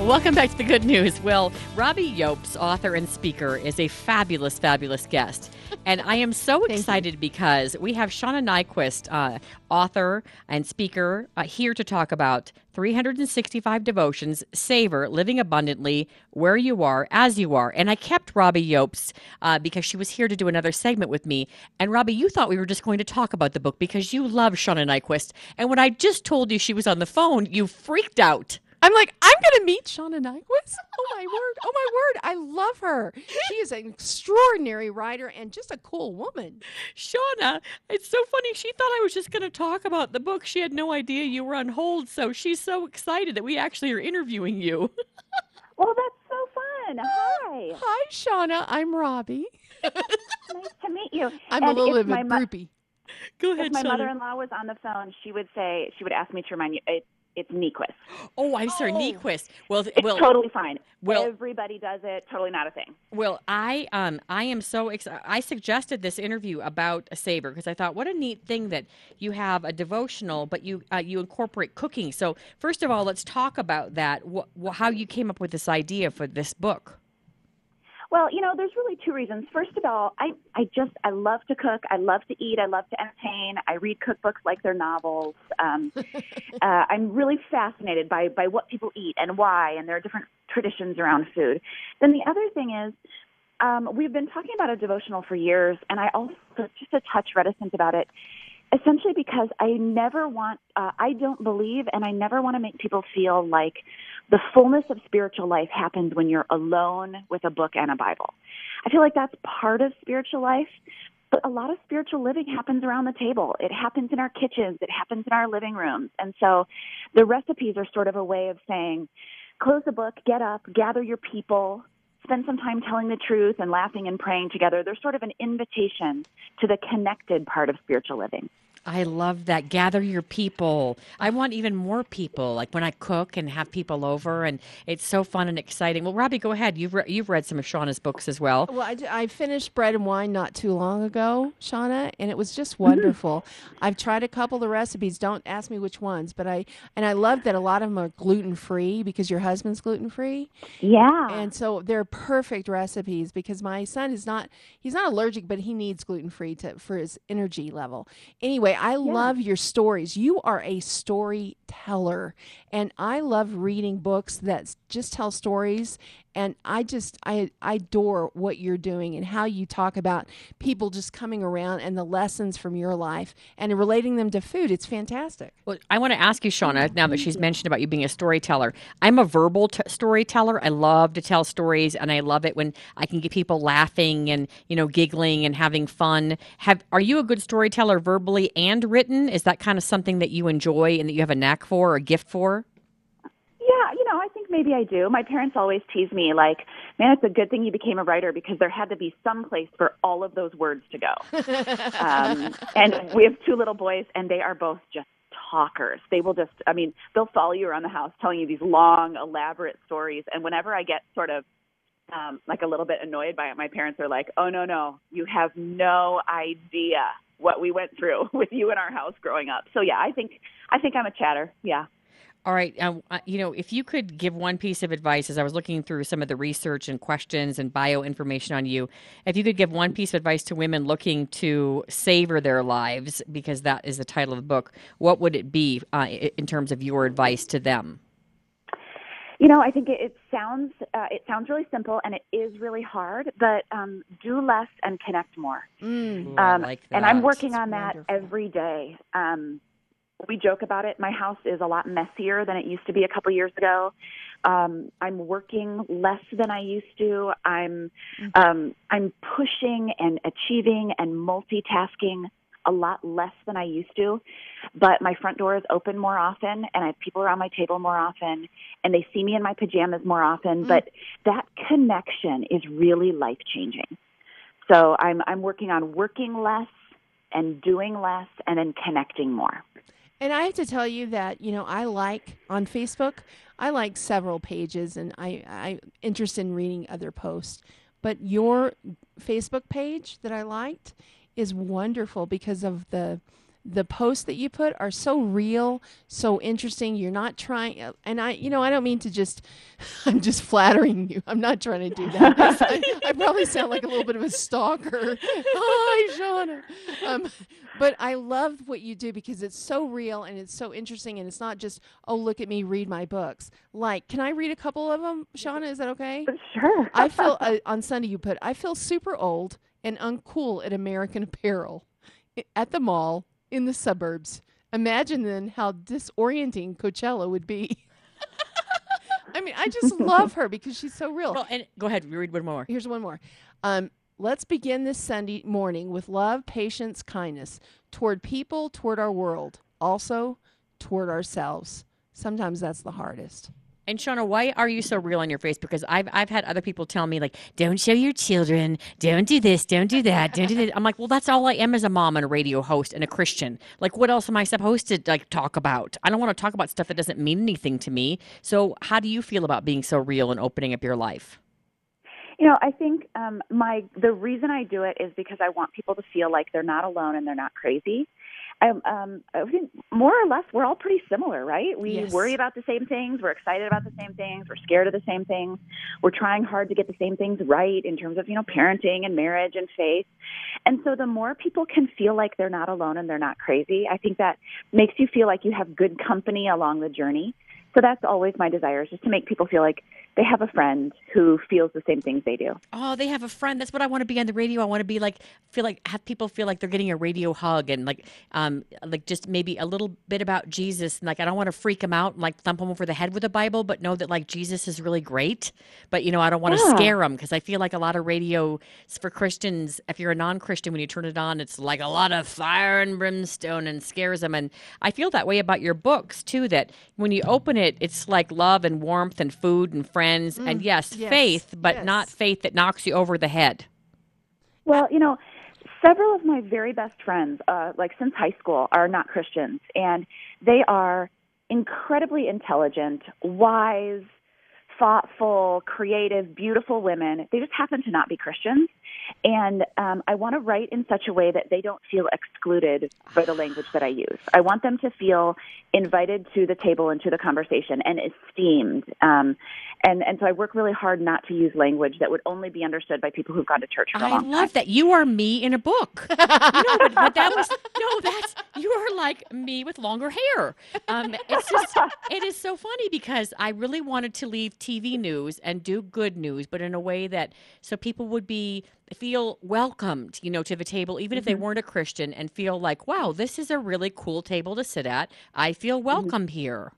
[SPEAKER 2] Welcome back to the good news. Well, Robbie Iobs, author and speaker, is a fabulous, fabulous guest. And I am so excited because we have Shauna Niequist, uh, author and speaker, uh, here to talk about 365 devotions, savor, living abundantly, where you are, as you are. And I kept Robbie Iobs uh, because she was here to do another segment with me. And Robbie, you thought we were just going to talk about the book because you love Shauna Niequist. And when I just told you she was on the phone, you freaked out.
[SPEAKER 11] I'm like, I'm gonna meet Shauna Niequist. Oh my word! Oh my word! I love her. She is an extraordinary writer and just a cool woman.
[SPEAKER 2] Shauna, it's so funny. She thought I was just going to talk about the book. She had no idea you were on hold, so she's so excited that we actually are interviewing you.
[SPEAKER 12] Well, that's so fun. Hi.
[SPEAKER 11] Hi, Shauna. I'm Robbie.
[SPEAKER 12] nice to meet you.
[SPEAKER 11] I'm a little bit
[SPEAKER 12] my mo-
[SPEAKER 11] groupie.
[SPEAKER 2] Go
[SPEAKER 12] If my
[SPEAKER 2] Shauna.
[SPEAKER 12] mother-in-law was on the phone, she would say she would ask me to remind you. It, it's Niequist.
[SPEAKER 2] Oh, I'm sorry, Niequist. Well,
[SPEAKER 12] It's
[SPEAKER 2] well,
[SPEAKER 12] totally fine.
[SPEAKER 2] well-
[SPEAKER 12] Everybody does it. Totally not a thing.
[SPEAKER 2] Well, I um I am so excited. I suggested this interview about a Savor because I thought what a neat thing that you have a devotional, but you uh, you incorporate cooking. So first of all, let's talk about that. Wh- wh- how you came up with this idea for this book?
[SPEAKER 12] Well, you know, there's really two reasons. First of all, I I just I love to cook. I love to eat. I love to entertain. I read cookbooks like they're novels. Um, uh, I'm really fascinated by by what people eat and why, and there are different traditions around food. Then the other thing is, um, we've been talking about a devotional for years, and I also just a touch reticent about it. Essentially, because I never want, uh, I don't believe, and I never want to make people feel like the fullness of spiritual life happens when you're alone with a book and a Bible. I feel like that's part of spiritual life, but a lot of spiritual living happens around the table. It happens in our kitchens, it happens in our living rooms. And so the recipes are sort of a way of saying, close the book, get up, gather your people, spend some time telling the truth and laughing and praying together. They're sort of an invitation to the connected part of spiritual living.
[SPEAKER 2] I love that. Gather your people. I want even more people. Like when I cook and have people over, and it's so fun and exciting. Well, Robbie, go ahead. You've re- you've read some of Shauna's books as well.
[SPEAKER 11] Well, I, I finished Bread and Wine not too long ago, Shauna, and it was just wonderful. Mm-hmm. I've tried a couple of the recipes. Don't ask me which ones, but I and I love that a lot of them are gluten free because your husband's gluten free.
[SPEAKER 12] Yeah,
[SPEAKER 11] and so they're perfect recipes because my son is not he's not allergic, but he needs gluten free to for his energy level. Anyway I yeah. love your stories. You are a storyteller, and I love reading books that just tell stories and I just I, I adore what you're doing and how you talk about people just coming around and the lessons from your life and relating them to food. It's fantastic.
[SPEAKER 2] Well, I want to ask you, Shauna, mm-hmm. now that she's mentioned about you being a storyteller. I'm a verbal t- storyteller. I love to tell stories, and I love it when I can get people laughing and you know giggling and having fun. Have are you a good storyteller verbally and written? Is that kind of something that you enjoy and that you have a knack for or a gift for?
[SPEAKER 12] Yeah, you know, I think maybe I do. My parents always tease me like, "Man, it's a good thing you became a writer because there had to be some place for all of those words to go." um, and we have two little boys, and they are both just talkers. They will just, I mean, they'll follow you around the house telling you these long, elaborate stories. And whenever I get sort of um, like a little bit annoyed by it, my parents are like, "Oh no, no, you have no idea what we went through with you in our house growing up." So yeah, I think I think I'm a chatter. Yeah.
[SPEAKER 2] All right. Um, you know, if you could give one piece of advice, as I was looking through some of the research and questions and bio information on you, if you could give one piece of advice to women looking to savor their lives, because that is the title of the book, what would it be uh, in terms of your advice to them?
[SPEAKER 12] You know, I think it, it sounds uh, it sounds really simple, and it is really hard. But um, do less and connect more.
[SPEAKER 2] Mm. Ooh, um, like
[SPEAKER 12] and I'm working on that every day. Um, we joke about it. My house is a lot messier than it used to be a couple years ago. Um, I'm working less than I used to. I'm mm-hmm. um, I'm pushing and achieving and multitasking a lot less than I used to. But my front door is open more often, and I have people around my table more often, and they see me in my pajamas more often. Mm-hmm. But that connection is really life changing. So I'm I'm working on working less and doing less, and then connecting more.
[SPEAKER 11] And I have to tell you that you know I like on Facebook. I like several pages, and I I'm interested in reading other posts. But your Facebook page that I liked is wonderful because of the the posts that you put are so real, so interesting. You're not trying, and I, you know, I don't mean to just, I'm just flattering you. I'm not trying to do that. I, I, probably sound like a little bit of a stalker. Hi, Shauna. Um, but I love what you do because it's so real and it's so interesting, and it's not just, oh, look at me, read my books. Like, can I read a couple of them, Shauna? Is that okay?
[SPEAKER 12] Sure.
[SPEAKER 11] I feel uh, on Sunday you put, I feel super old and uncool at American Apparel at the mall in the suburbs. Imagine then how disorienting Coachella would be. I mean, I just love her because she's so real.
[SPEAKER 2] Well, and go ahead, read one more.
[SPEAKER 11] Here's one more. Um, let's begin this Sunday morning with love, patience, kindness toward people, toward our world, also toward ourselves. Sometimes that's the hardest.
[SPEAKER 2] And Shauna, why are you so real on your face? Because I've I've had other people tell me like, "Don't show your children. Don't do this. Don't do that. Don't do that." I'm like, "Well, that's all I am as a mom and a radio host and a Christian. Like, what else am I supposed to like talk about? I don't want to talk about stuff that doesn't mean anything to me. So, how do you feel about being so real and opening up your life?"
[SPEAKER 12] You know, I think um, my the reason I do it is because I want people to feel like they're not alone and they're not crazy. Um, um, I think more or less we're all pretty similar, right? We
[SPEAKER 11] Yes.
[SPEAKER 12] worry about the same things, we're excited about the same things, we're scared of the same things, we're trying hard to get the same things right in terms of you know parenting and marriage and faith. And so the more people can feel like they're not alone and they're not crazy, I think that makes you feel like you have good company along the journey. So that's always my desire is just to make people feel like they have a friend who feels the same things they do.
[SPEAKER 2] Oh, they have a friend. That's what I want to be on the radio. I want to be like feel like have people feel like they're getting a radio hug and like um like just maybe a little bit about Jesus and like I don't want to freak them out and like thump them over the head with a Bible, but know that like Jesus is really great. But you know I don't want to scare them because I feel like a lot of radio for Christians. If you're a non-Christian, when you turn it on, it's like a lot of fire and brimstone and scares them. And I feel that way about your books too. That when you open it, it's like love and warmth and food and friends and
[SPEAKER 12] Mm,
[SPEAKER 2] yes,
[SPEAKER 12] yes,
[SPEAKER 2] faith, but not faith that knocks you over the head.
[SPEAKER 12] Well, you know, several of my very best friends, uh, like since high school, are not Christians, and they are incredibly intelligent, wise, thoughtful, creative, beautiful women. They just happen to not be Christians. And um, I want to write in such a way that they don't feel excluded by the language that I use. I want them to feel invited to the table and to the conversation and esteemed. Um, and, and so I work really hard not to use language that would only be understood by people who've gone to church for a
[SPEAKER 2] I
[SPEAKER 12] long
[SPEAKER 2] love that. You are me in a book. no, but, but that was no. That's you are like me with longer hair. Um, it's just it is so funny because I really wanted to leave TV news and do good news, but in a way that so people would be feel welcomed, you know, to the table, even if they
[SPEAKER 12] Mhm.
[SPEAKER 2] weren't a Christian, and feel like, wow, this is a really cool table to sit at. I feel welcome here.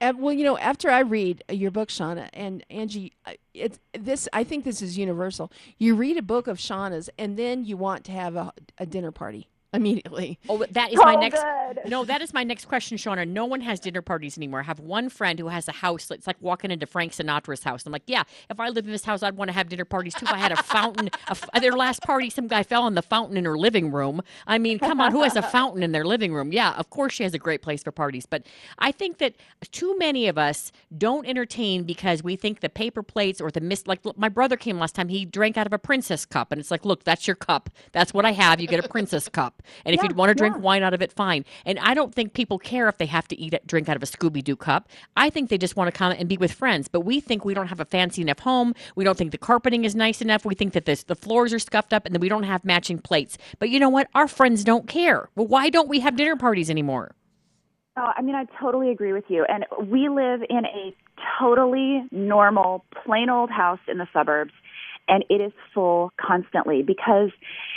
[SPEAKER 11] And, well, you know, after I read your book, Shauna and Angie, uh, it's this. I think this is universal. You read a book of Shauna's, and then you want to have a, a dinner party immediately.
[SPEAKER 2] Oh, that is my next. No, that is my next question, Shauna. No one has dinner parties anymore. I have one friend who has a house. It's like walking into Frank Sinatra's house. I'm like, yeah, if I lived in this house, I'd want to have dinner parties too. If I had a fountain, a f- their last party, some guy fell on the fountain in her living room. I mean, come on, who has a fountain in their living room? Yeah, of course she has a great place for parties. But I think that too many of us don't entertain because we think the paper plates or the mist. Like look, my brother came last time. He drank out of a princess cup, and it's like, look, that's your cup. That's what I have. You get a princess cup. And if
[SPEAKER 12] Yeah,
[SPEAKER 2] you'd want to drink
[SPEAKER 12] yeah.
[SPEAKER 2] wine out of it, fine. And I don't think people care if they have to eat it, drink out of a Scooby Doo cup. I think they just want to come and be with friends. But we think we don't have a fancy enough home. We don't think the carpeting is nice enough. We think that this, the floors are scuffed up, and then we don't have matching plates. But you know what? Our friends don't care. Well, why don't we have dinner parties anymore?
[SPEAKER 12] Oh, I mean, I totally agree with you. And we live in a totally normal, plain old house in the suburbs, and it is full constantly because,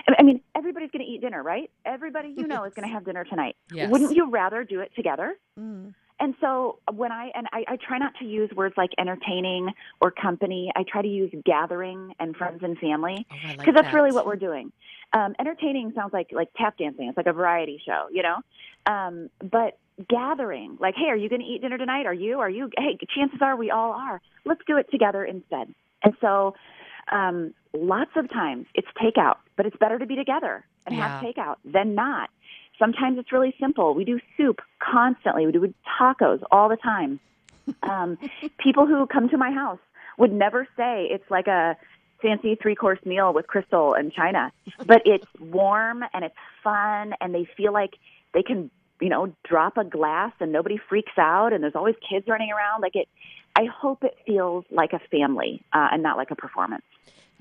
[SPEAKER 12] I- mean, everybody's going to eat dinner, right? Everybody you know is going to have dinner tonight.
[SPEAKER 13] Yes.
[SPEAKER 12] Wouldn't you rather do it together? And so when I and I, I try not to use words like entertaining or company. I try to use gathering and friends and family
[SPEAKER 2] Oh, like
[SPEAKER 12] because that's
[SPEAKER 2] that.
[SPEAKER 12] really what we're doing. Um, entertaining sounds like like tap dancing. It's like a variety show, you know. Um, but gathering, like, hey, are you going to eat dinner tonight? Are you? Are you? Hey, chances are we all are. Let's do it together instead. And so, um, lots of times it's takeout, but it's better to be together and have
[SPEAKER 13] Yeah.
[SPEAKER 12] takeout than not. Sometimes it's really simple. We do soup constantly. We do tacos all the time. Um, people who come to my house would never say it's like a fancy three course meal with crystal and china, but it's warm and it's fun, and they feel like they can, you know, drop a glass and nobody freaks out, and there's always kids running around. Like it, I hope it feels like a family uh, and not like a performance.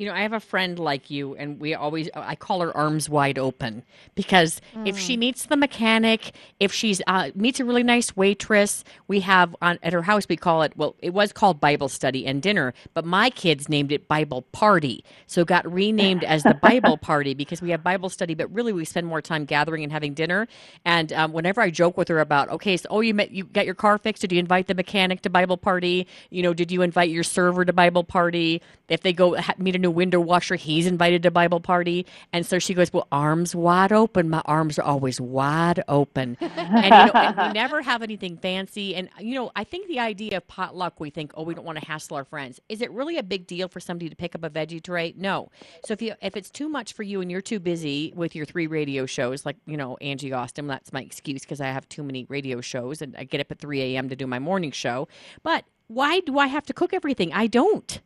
[SPEAKER 2] You know, I have a friend like you, and we always, I call her arms wide open because if she meets the mechanic, if she's uh, meets a really nice waitress, we have on at her house, we call it, well, it was called Bible study and dinner, but my kids named it Bible party. So it got renamed as the Bible party because we have Bible study, but really we spend more time gathering and having dinner. And um, whenever I joke with her about, okay, so, oh, you met, you got your car fixed. Did you invite the mechanic to Bible party? You know, did you invite your server to Bible party? If they go ha- meet a new window washer, he's invited to Bible party. And so she goes, well, arms wide open. My arms are always wide open. and, you know, and we never have anything fancy. And, you know, I think the idea of potluck, we think, oh, we don't want to hassle our friends. Is it really a big deal for somebody to pick up a veggie tray? No. So if you if it's too much for you and you're too busy with your three radio shows, like, you know, Angie Austin, that's my excuse because I have too many radio shows and I get up at 3 a.m. to do my morning show. But why do I have to cook everything? I don't.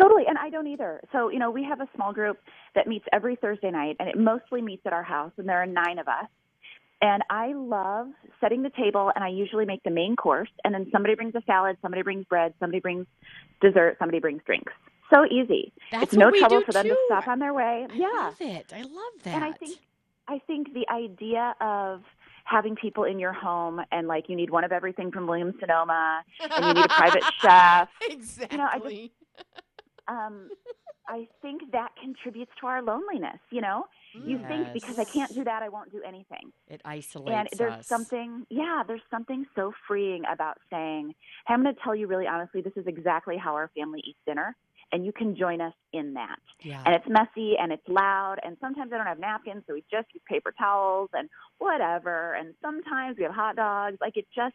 [SPEAKER 12] Totally, and I don't either. So, you know, we have a small group that meets every Thursday night, and it mostly meets at our house, and there are nine of us. And I love setting the table, and I usually make the main course, and then somebody brings a salad, somebody brings bread, somebody brings dessert, somebody brings drinks. So easy.
[SPEAKER 2] That's
[SPEAKER 12] it's no trouble for them to stop on their way.
[SPEAKER 2] I
[SPEAKER 12] yeah.
[SPEAKER 2] love it. I love that.
[SPEAKER 12] And I think I think the idea of having people in your home and like you need one of everything from Williams Sonoma and you need a private chef.
[SPEAKER 11] exactly.
[SPEAKER 12] You know, um I think that contributes to our loneliness, you know? You think because I can't do that I won't do anything.
[SPEAKER 2] It isolates
[SPEAKER 12] And there's
[SPEAKER 2] us.
[SPEAKER 12] something, yeah, there's something so freeing about saying, hey, I'm going to tell you really honestly, this is exactly how our family eats dinner, and you can join us in that.
[SPEAKER 2] Yeah.
[SPEAKER 12] And it's messy and it's loud, and sometimes I don't have napkins, so we just use paper towels and whatever. And sometimes we have hot dogs. Like it just,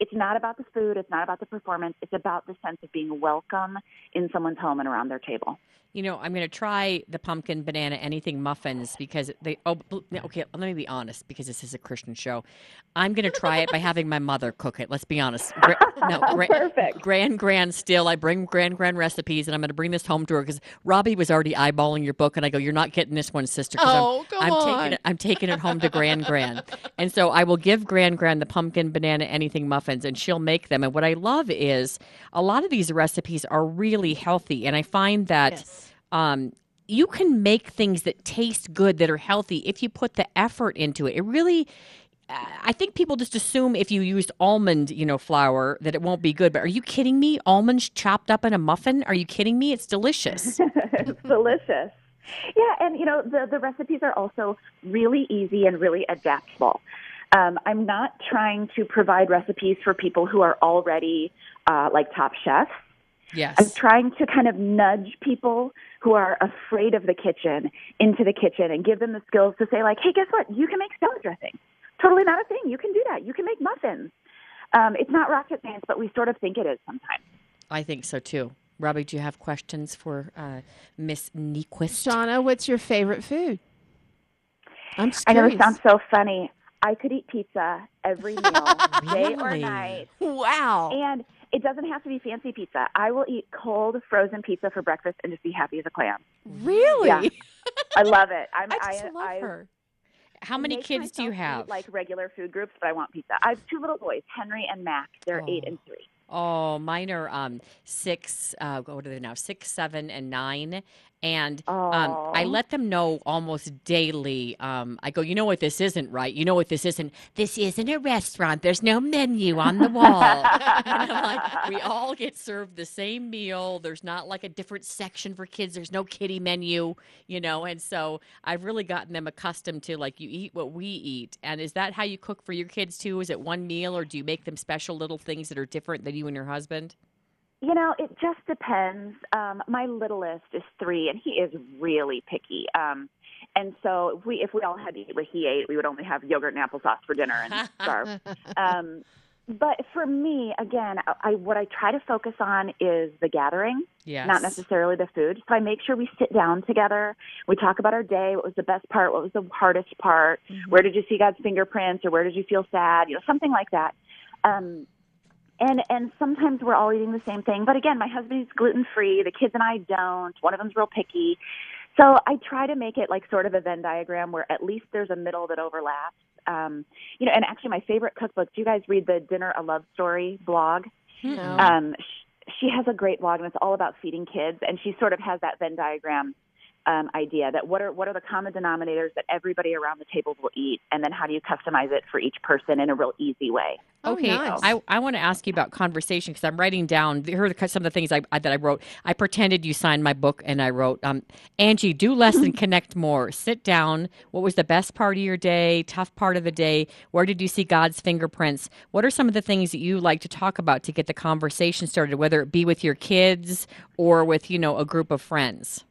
[SPEAKER 12] it's not about the food, it's not about the performance, it's about the sense of being welcome in someone's home and around their table.
[SPEAKER 2] You know, I'm going to try the pumpkin banana anything muffins because they. Oh, okay. Let me be honest because this is a Christian show. I'm going to try it by having my mother cook it. Let's be honest. Gra- no, gra-
[SPEAKER 12] Perfect.
[SPEAKER 2] Grand, grand. Still, I bring grand, grand recipes, and I'm going to bring this home to her because Robbie was already eyeballing your book, and I go, "You're not getting this one, sister." 'cause
[SPEAKER 11] Oh,
[SPEAKER 2] I'm,
[SPEAKER 11] come
[SPEAKER 2] I'm
[SPEAKER 11] on.
[SPEAKER 2] taking it. I'm taking it home to Grand, Grand, and so I will give Grand, Grand the pumpkin banana anything muffins, and she'll make them. And what I love is a lot of these recipes are really healthy, and I find that um, you can make things that taste good that are healthy if you put the effort into it. It really. I think people just assume if you used almond, you know, flour that it won't be good. But are you kidding me? Almonds chopped up in a muffin? Are you kidding me? It's delicious.
[SPEAKER 12] it's delicious. Yeah, and you know the the recipes are also really easy and really adaptable. Um, I'm not trying to provide recipes for people who are already uh, like top chefs.
[SPEAKER 2] Yes.
[SPEAKER 12] I'm trying to kind of nudge people who are afraid of the kitchen into the kitchen and give them the skills to say like, hey, guess what? You can make salad dressing. Totally not a thing. You can do that. You can make muffins. Um, it's not rocket science, but we sort of think it is sometimes.
[SPEAKER 2] I think so too. Robbie, do you have questions for uh, Miss Niequist?
[SPEAKER 11] Shauna, what's your favorite food? I'm just
[SPEAKER 12] I know it sounds so funny. I could eat pizza every meal, day or night.
[SPEAKER 11] Wow.
[SPEAKER 12] And it doesn't have to be fancy pizza. I will eat cold frozen pizza for breakfast and just be happy as a clam.
[SPEAKER 11] Really?
[SPEAKER 12] Yeah. I love it. I'm,
[SPEAKER 11] I just
[SPEAKER 12] I,
[SPEAKER 11] love
[SPEAKER 12] I,
[SPEAKER 11] her.
[SPEAKER 2] How many kids do you have?
[SPEAKER 12] Eat, like regular food groups, but I want pizza. I have two little boys, Henry and Mac. They're eight and three.
[SPEAKER 2] Oh, mine are um, six. Uh, what are they now? Six, seven, and nine. And um, I let them know almost daily. Um, I go, you know what this isn't, right? You know what this isn't. This isn't a restaurant. There's no menu on the wall. and I'm like, we all get served the same meal. There's not like a different section for kids. There's no kiddie menu, you know. And so I've really gotten them accustomed to like you eat what we eat. And is that how you cook for your kids too? Is it one meal, or do you make them special little things that are different than you and your husband?
[SPEAKER 12] You know, it just depends. Um, my littlest is three, and he is really picky. Um, and so, if we if we all had to eat what he ate, we would only have yogurt and applesauce for dinner and starve. um, but for me, again, I, I what I try to focus on is the gathering,
[SPEAKER 2] Yes.
[SPEAKER 12] not necessarily the food. So I make sure we sit down together. We talk about our day. What was the best part? What was the hardest part? Where did you see God's fingerprints, or where did you feel sad? You know, something like that. Um, and and sometimes we're all eating the same thing. But again, my husband eats gluten free. The kids and I don't. One of them's real picky. So I try to make it like sort of a Venn diagram where at least there's a middle that overlaps. Um, you know, and actually, my favorite cookbook. Do you guys read the Dinner a Love Story blog?
[SPEAKER 11] No.
[SPEAKER 12] Um, sh- she has a great blog, and it's all about feeding kids. And she sort of has that Venn diagram um, idea that what are what are the common denominators that everybody around the table will eat, and then how do you customize it for each person in a real easy way?
[SPEAKER 11] Oh,
[SPEAKER 2] Okay,
[SPEAKER 11] nice.
[SPEAKER 2] I, I want to ask you about conversation because I'm writing down. Here are some of the things I, I, that I wrote. I pretended you signed my book, and I wrote, um, Angie, do less and connect more. Sit down. What was the best part of your day? Tough part of the day? Where did you see God's fingerprints? What are some of the things that you like to talk about to get the conversation started, whether it be with your kids or with you know a group of friends?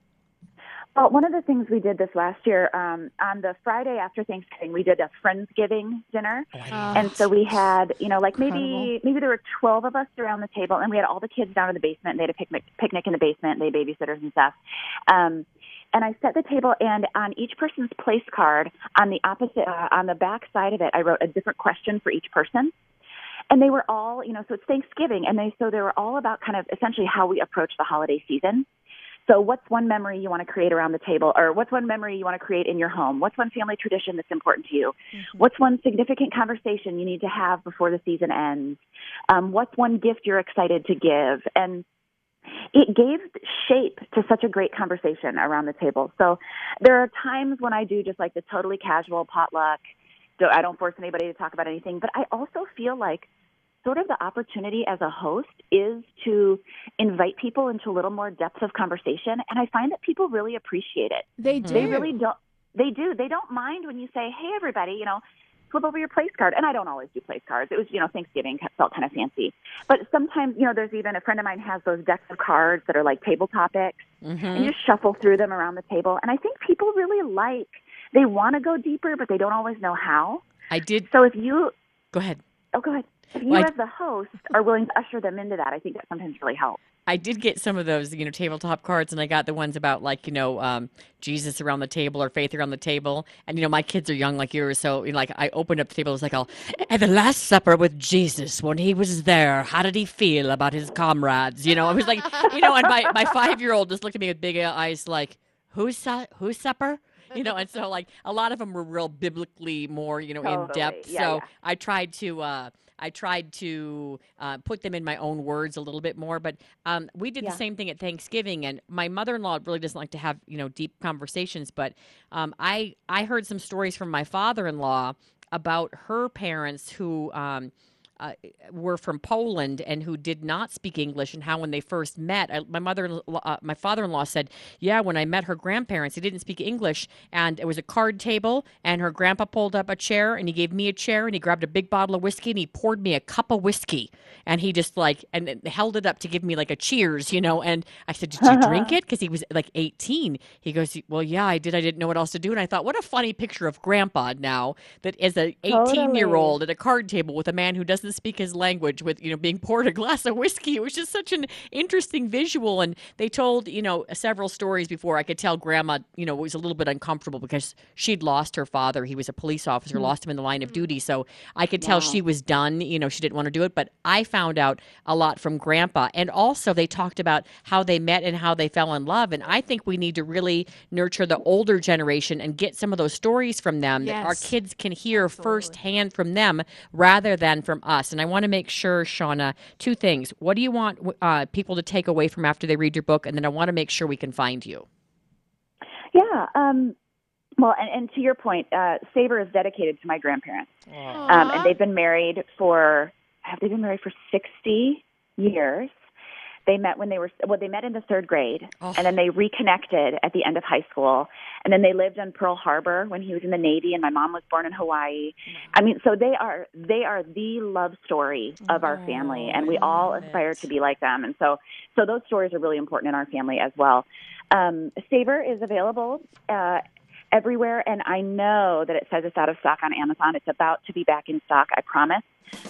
[SPEAKER 12] Well, one of the things we did this last year um, on the Friday after Thanksgiving, we did a friendsgiving dinner, and so we had, you know, like maybe
[SPEAKER 11] Incredible.
[SPEAKER 12] maybe there were twelve of us around the table, and we had all the kids down in the basement. And they had a picnic picnic in the basement. And they had babysitters and stuff. Um, and I set the table, and on each person's place card, on the opposite, uh, on the back side of it, I wrote a different question for each person. And they were all, you know, so it's Thanksgiving, and they so they were all about kind of essentially how we approach the holiday season. So, what's one memory you want to create around the table, or what's one memory you want to create in your home? What's one family tradition that's important to you?
[SPEAKER 4] Mm-hmm.
[SPEAKER 12] What's one significant conversation you need to have before the season ends? Um, what's one gift you're excited to give? And it gave shape to such a great conversation around the table. So, there are times when I do just like the totally casual potluck. So I don't force anybody to talk about anything, but I also feel like sort of the opportunity as a host is to invite people into a little more depth of conversation and i find that people really appreciate it
[SPEAKER 11] They do.
[SPEAKER 12] they really don't they do they don't mind when you say hey everybody you know flip over your place card and i don't always do place cards it was you know thanksgiving felt kind of fancy but sometimes you know there's even a friend of mine has those decks of cards that are like table topics
[SPEAKER 2] Mm-hmm.
[SPEAKER 12] and you just shuffle through them around the table and i think people really like they want to go deeper but they don't always know how
[SPEAKER 2] I did.
[SPEAKER 12] so if you
[SPEAKER 2] Go ahead.
[SPEAKER 12] oh go ahead if you
[SPEAKER 2] Well,
[SPEAKER 12] as the host are willing to usher them into that i think that sometimes really helps
[SPEAKER 2] I did get some of those, you know, tabletop cards, and I got the ones about like, you know, um, Jesus around the table or faith around the table. And you know, my kids are young like yours, so you know, like I opened up the table, it was like, "All at the Last Supper with Jesus when he was there, how did he feel about his comrades?" You know, I was like, you know, and my my five year old just looked at me with big eyes, like, "Who's su- who's supper?" You know, and so like a lot of them were real biblically more, you know, in depth.
[SPEAKER 12] Yeah,
[SPEAKER 2] so
[SPEAKER 12] yeah.
[SPEAKER 2] I tried to. Uh, I tried to uh, put them in my own words a little bit more, but um, we did
[SPEAKER 12] Yeah.
[SPEAKER 2] the same thing at Thanksgiving. And my mother-in-law really doesn't like to have you know deep conversations, but um, I I heard some stories from my father-in-law about her parents who. Um, uh, were from Poland and who did not speak English, and how when they first met, I, my mother, uh, my father-in-law said, "Yeah, when I met her grandparents, they didn't speak English, and it was a card table, and her grandpa pulled up a chair, and he gave me a chair, and he grabbed a big bottle of whiskey, and he poured me a cup of whiskey, and he just like and held it up to give me like a cheers, you know, and I said, "Did you drink it?" Because he was like 18. He goes, "Well, yeah, I did. I didn't know what else to do," and I thought, what a funny picture of grandpa now that is a 18 year old at a card table with a man who doesn't speak his language with you know being poured a glass of whiskey. It was just such an interesting visual and they told you know several stories before. I could tell grandma you know was a little bit uncomfortable because she'd lost her father. He was a police officer
[SPEAKER 12] Hmm.
[SPEAKER 2] lost him in the line of duty. So i could tell she was done. You know she didn't want to do it. But i found out a lot from grandpa. And also they talked about how they met and how they fell in love. And i think we need to really nurture the older generation and get some of those stories from them that our kids can hear firsthand from them rather than from us. And I want to make sure, Shauna, two things. What do you want uh, people to take away from after they read your book? And then I want to make sure we can find you.
[SPEAKER 12] Yeah. Um, well, and, and to your point, uh, Savor is dedicated to my grandparents, um, and they've been married for have they been married for sixty years? They met when they were well. They met in the third grade,
[SPEAKER 2] Oh.
[SPEAKER 12] and then they reconnected at the end of high school. And then they lived on Pearl Harbor when he was in the Navy, and my mom was born in Hawaii. I mean, so they are they are the love story of our family, and we all aspire to be like them. And so, so those stories are really important in our family as well. Um, Savor is available. Uh, everywhere, and I know that it says it's out of stock on Amazon. It's about to be back in stock, I promise.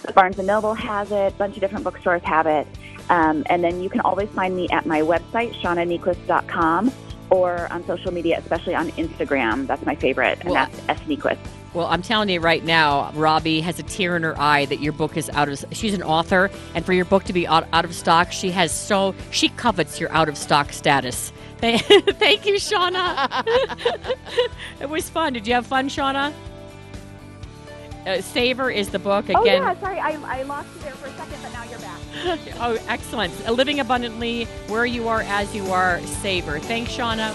[SPEAKER 12] But Barnes and Noble has it. A bunch of different bookstores have it. Um, and then you can always find me at my website, shaunaniequist.com, or on social media, especially on Instagram. That's my favorite, and
[SPEAKER 2] Well,
[SPEAKER 12] that's S Niequist.
[SPEAKER 2] Well, I'm telling you right now, Robbie has a tear in her eye that your book is out of. She's an author, and for your book to be out, out of stock, she has so she covets your out of stock status. Thank thank you, Shauna. it was fun. Did you have fun, Shauna? Uh, Savor is the book again.
[SPEAKER 12] Oh, yeah, sorry, I, I lost you there for a second, but now you're back.
[SPEAKER 2] oh, excellent. Living abundantly, where you are as you are, savor. Thanks, Shauna.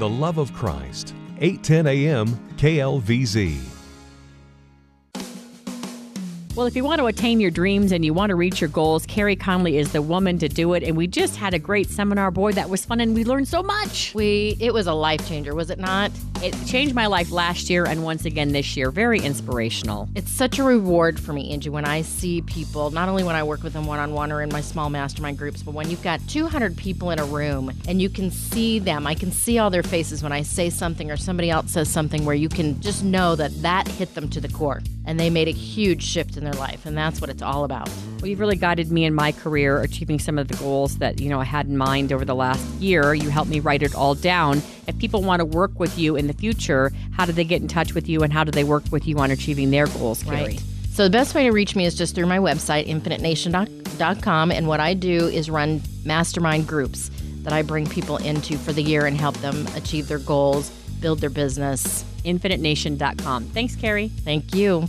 [SPEAKER 1] The Love of Christ, 810 a.m. KLVZ.
[SPEAKER 2] Well, if you want to attain your dreams and you want to reach your goals, Carrie Conley is the woman to do it. And we just had a great seminar. Boy, that was fun, and we learned so much.
[SPEAKER 13] We it was a life changer, was it not?
[SPEAKER 2] It changed my life last year and once again this year. Very inspirational.
[SPEAKER 13] It's such a reward for me, Angie, when I see people, not only when I work with them one on one or in my small mastermind groups, but when you've got 200 people in a room and you can see them, I can see all their faces when I say something or somebody else says something where you can just know that that hit them to the core and they made a huge shift in their life. And that's what it's all about.
[SPEAKER 2] Well, you've really guided me in my career, achieving some of the goals that you know I had in mind over the last year. You helped me write it all down. If people want to work with you in the future, how do they get in touch with you, and how do they work with you on achieving their goals, Carrie?
[SPEAKER 13] Right. So the best way to reach me is just through my website, infinitenation.com. And what I do is run mastermind groups that I bring people into for the year and help them achieve their goals, build their business.
[SPEAKER 2] InfiniteNation.com. Thanks, Carrie.
[SPEAKER 13] Thank you.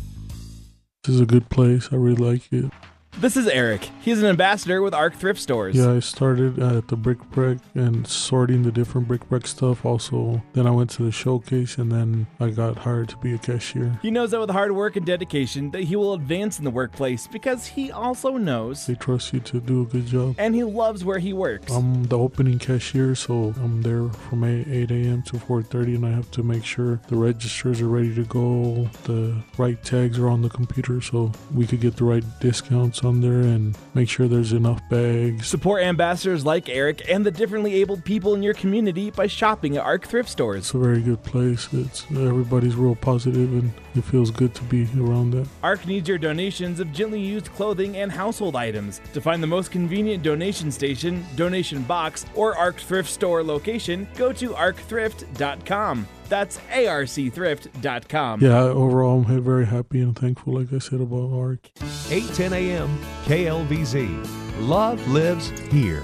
[SPEAKER 14] This is a good place. I really like it.
[SPEAKER 15] This is Eric. He's an ambassador with ARC Thrift Stores.
[SPEAKER 14] Yeah, I started at the Brick Break and sorting the different Brick Break stuff. Also, then I went to the showcase and then I got hired to be a cashier.
[SPEAKER 15] He knows that with hard work and dedication that he will advance in the workplace because he also knows
[SPEAKER 14] They trust you to do a good job.
[SPEAKER 15] and he loves where he works.
[SPEAKER 14] I'm the opening cashier, so I'm there from 8, 8 a.m. to 4:30, and I have to make sure the registers are ready to go, the right tags are on the computer, so we could get the right discounts on there, and make sure there's enough bags.
[SPEAKER 15] Support ambassadors like Eric and the differently abled people in your community by shopping at ARC Thrift Stores.
[SPEAKER 14] It's a very good place. It's everybody's real positive, and it feels good to be around that.
[SPEAKER 15] ARC needs your donations of gently used clothing and household items. To find the most convenient donation station, donation box, or ARC Thrift Store location, go to arcthrift.com. That's arcthrift.com.
[SPEAKER 14] Yeah, overall, I'm very happy and thankful, like I said, about ARC.
[SPEAKER 1] 810 a.m. KLVZ. Love lives here.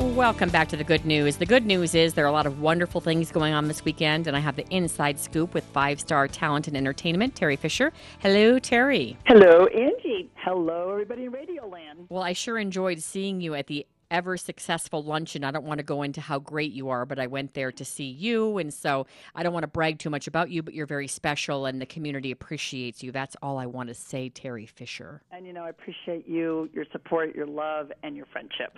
[SPEAKER 2] Welcome back to the good news. The good news is there are a lot of wonderful things going on this weekend, and I have the inside scoop with five star talent and entertainment, Terry Fisher. Hello, Terry.
[SPEAKER 16] Hello, Angie. Hello, everybody in Radio Land.
[SPEAKER 2] Well, I sure enjoyed seeing you at the ever successful luncheon. I don't want to go into how great you are, but I went there to see you. And so I don't want to brag too much about you, but you're very special and the community appreciates you. That's all I want to say, Terry Fisher.
[SPEAKER 16] And you know, I appreciate you, your support, your love, and your friendship.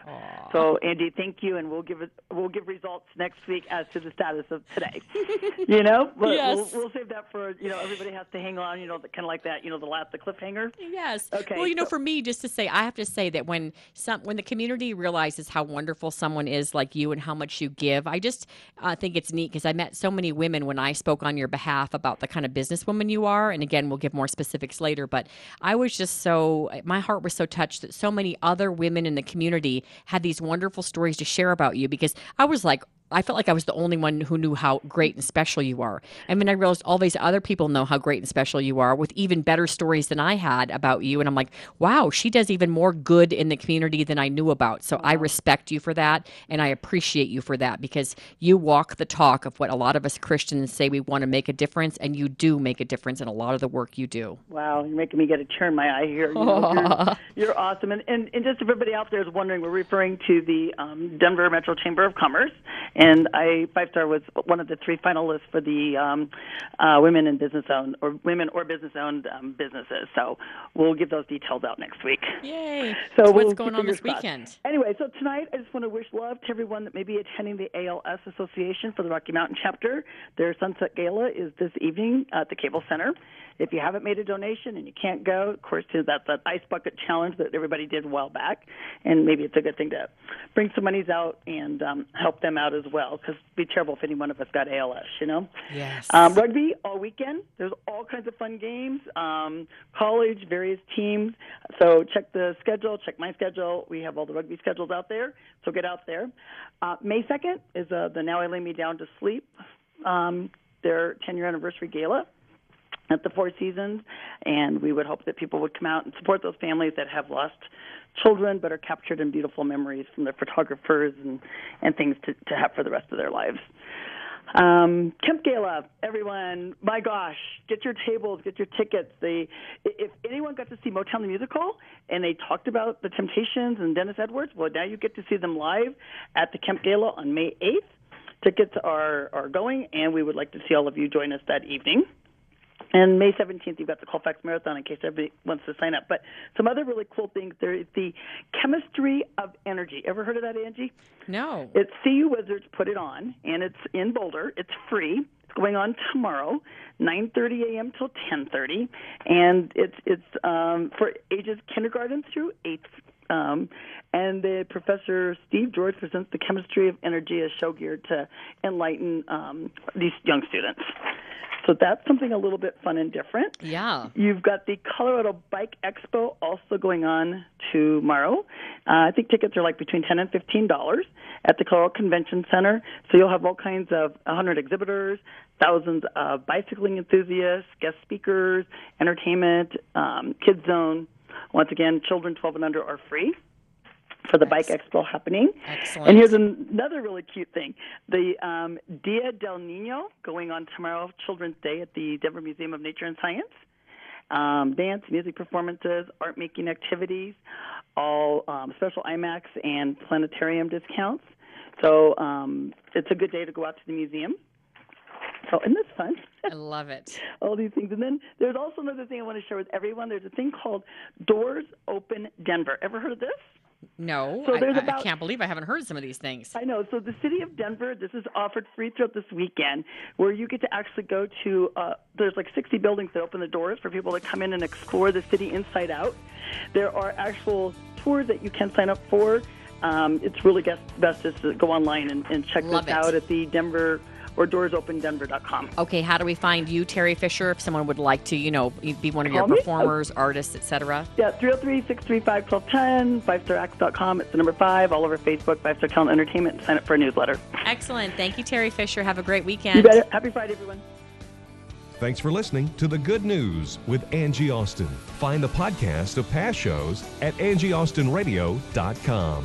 [SPEAKER 16] So, Andy, thank you, and we'll give it. We'll give results next week as to the status of today. you know,
[SPEAKER 2] Yes.
[SPEAKER 16] we'll, we'll save that for you know. Everybody has to hang on. You know, kind of like that. You know, the last the cliffhanger.
[SPEAKER 2] Yes.
[SPEAKER 16] Okay.
[SPEAKER 2] Well, you know,
[SPEAKER 16] so-
[SPEAKER 2] for me, just to say, I have to say that when some when the community realizes how wonderful someone is like you and how much you give, I just uh, think it's neat because I met so many women when I spoke on your behalf about the kind of businesswoman you are. And again, we'll give more specifics later. But I was just so my heart was so touched that so many other women in the community had these wonderful stories to share about you because I was like. I felt like I was the only one who knew how great and special you are. And then I realized all these other people know how great and special you are with even better stories than I had about you. And I'm like, wow, she does even more good in the community than I knew about. So I respect you for that. And I appreciate you for that because you walk the talk of what a lot of us Christians say we want to make a difference. And you do make a difference in a lot of the work you do.
[SPEAKER 16] Wow, you're making me get a tear in my eye here. You know, you're, you're awesome. And, and, and just if everybody out there is wondering, we're referring to the um, Denver Metro Chamber of Commerce. And I, Five Star was one of the three finalists for the um, uh, Women in Business Owned, or Women or Business Owned um, Businesses. So we'll give those details out next week.
[SPEAKER 2] Yay.
[SPEAKER 16] So
[SPEAKER 2] So
[SPEAKER 16] we'll
[SPEAKER 2] what's going on this weekend?
[SPEAKER 16] Anyway, so tonight I just want to wish love to everyone that may be attending the ALS Association for the Rocky Mountain chapter. Their Sunset Gala is this evening at the Cable Center. If you haven't made a donation and you can't go, of course, too, that's that ice bucket challenge that everybody did a while back, and maybe it's a good thing to bring some monies out and um, help them out as well. Because it'd be terrible if any one of us got ALS, you know.
[SPEAKER 2] Yes.
[SPEAKER 16] Um, rugby all weekend. There's all kinds of fun games. Um, college, various teams. So check the schedule. Check my schedule. We have all the rugby schedules out there. So get out there. Uh, May 2nd is uh, the Now I Lay Me Down to Sleep. Um, their 10 year anniversary gala at the Four Seasons, and we would hope that people would come out and support those families that have lost children but are captured in beautiful memories from their photographers and, and things to, to have for the rest of their lives. Um, Kemp Gala, everyone, my gosh, get your tables, get your tickets. They, if anyone got to see Motown the musical and they talked about the Temptations and Dennis Edwards, well, now you get to see them live at the Kemp Gala on May 8th. Tickets are, are going, and we would like to see all of you join us that evening. And May 17th, you've got the Colfax Marathon in case everybody wants to sign up. But some other really cool things there is the Chemistry of Energy. Ever heard of that, Angie?
[SPEAKER 2] No.
[SPEAKER 16] It's CU Wizards put it on, and it's in Boulder. It's free. It's going on tomorrow, 9:30 a.m. till 10:30, and it's it's um, for ages kindergarten through eighth. Um, and the professor Steve George presents the chemistry of energy as show geared to enlighten um, these young students. So that's something a little bit fun and different.
[SPEAKER 2] Yeah.
[SPEAKER 16] You've got the Colorado Bike Expo also going on tomorrow. Uh, I think tickets are like between ten and fifteen dollars at the Colorado Convention Center. So you'll have all kinds of 100 exhibitors, thousands of bicycling enthusiasts, guest speakers, entertainment, um, kids zone. Once again, children 12 and under are free for the Bike Expo happening.
[SPEAKER 2] Excellent.
[SPEAKER 16] And here's an- another really cute thing: the um, Dia del Nino going on tomorrow, Children's Day at the Denver Museum of Nature and Science. Um, dance, music performances, art making activities, all um, special IMAX and planetarium discounts. So um, it's a good day to go out to the museum. So isn't this fun?
[SPEAKER 2] I love it.
[SPEAKER 16] all these things. And then there's also another thing I want to share with everyone. There's a thing called Doors Open Denver. Ever heard of this?
[SPEAKER 2] No,
[SPEAKER 16] So
[SPEAKER 2] I, I- I can't believe I haven't heard some of these things.
[SPEAKER 16] I know. So the city of Denver, this is offered free throughout this weekend, where you get to actually go to. Uh, there's like 60 buildings that open the doors for people to come in and explore the city inside out. There are actual tours that you can sign up for. Um, it's really best, best just to go online and, and check
[SPEAKER 2] Love
[SPEAKER 16] this
[SPEAKER 2] it.
[SPEAKER 16] out at the Denver or DoorsOpenDenver.com.
[SPEAKER 2] Okay, how do we find you, Terry Fisher, if someone would like to, you know, be one of your
[SPEAKER 16] me.
[SPEAKER 2] performers, artists, etc.?
[SPEAKER 16] Yeah, 303-635-1210, 5staracts.com. It's the number five, all over Facebook, Five Star Talent Entertainment. Sign up for a newsletter.
[SPEAKER 2] Excellent. Thank you, Terry Fisher. Have a great weekend.
[SPEAKER 16] You bet. Happy Friday, everyone.
[SPEAKER 1] Thanks for listening to The Good News with Angie Austin. Find the podcast of past shows at angieaustinradio.com.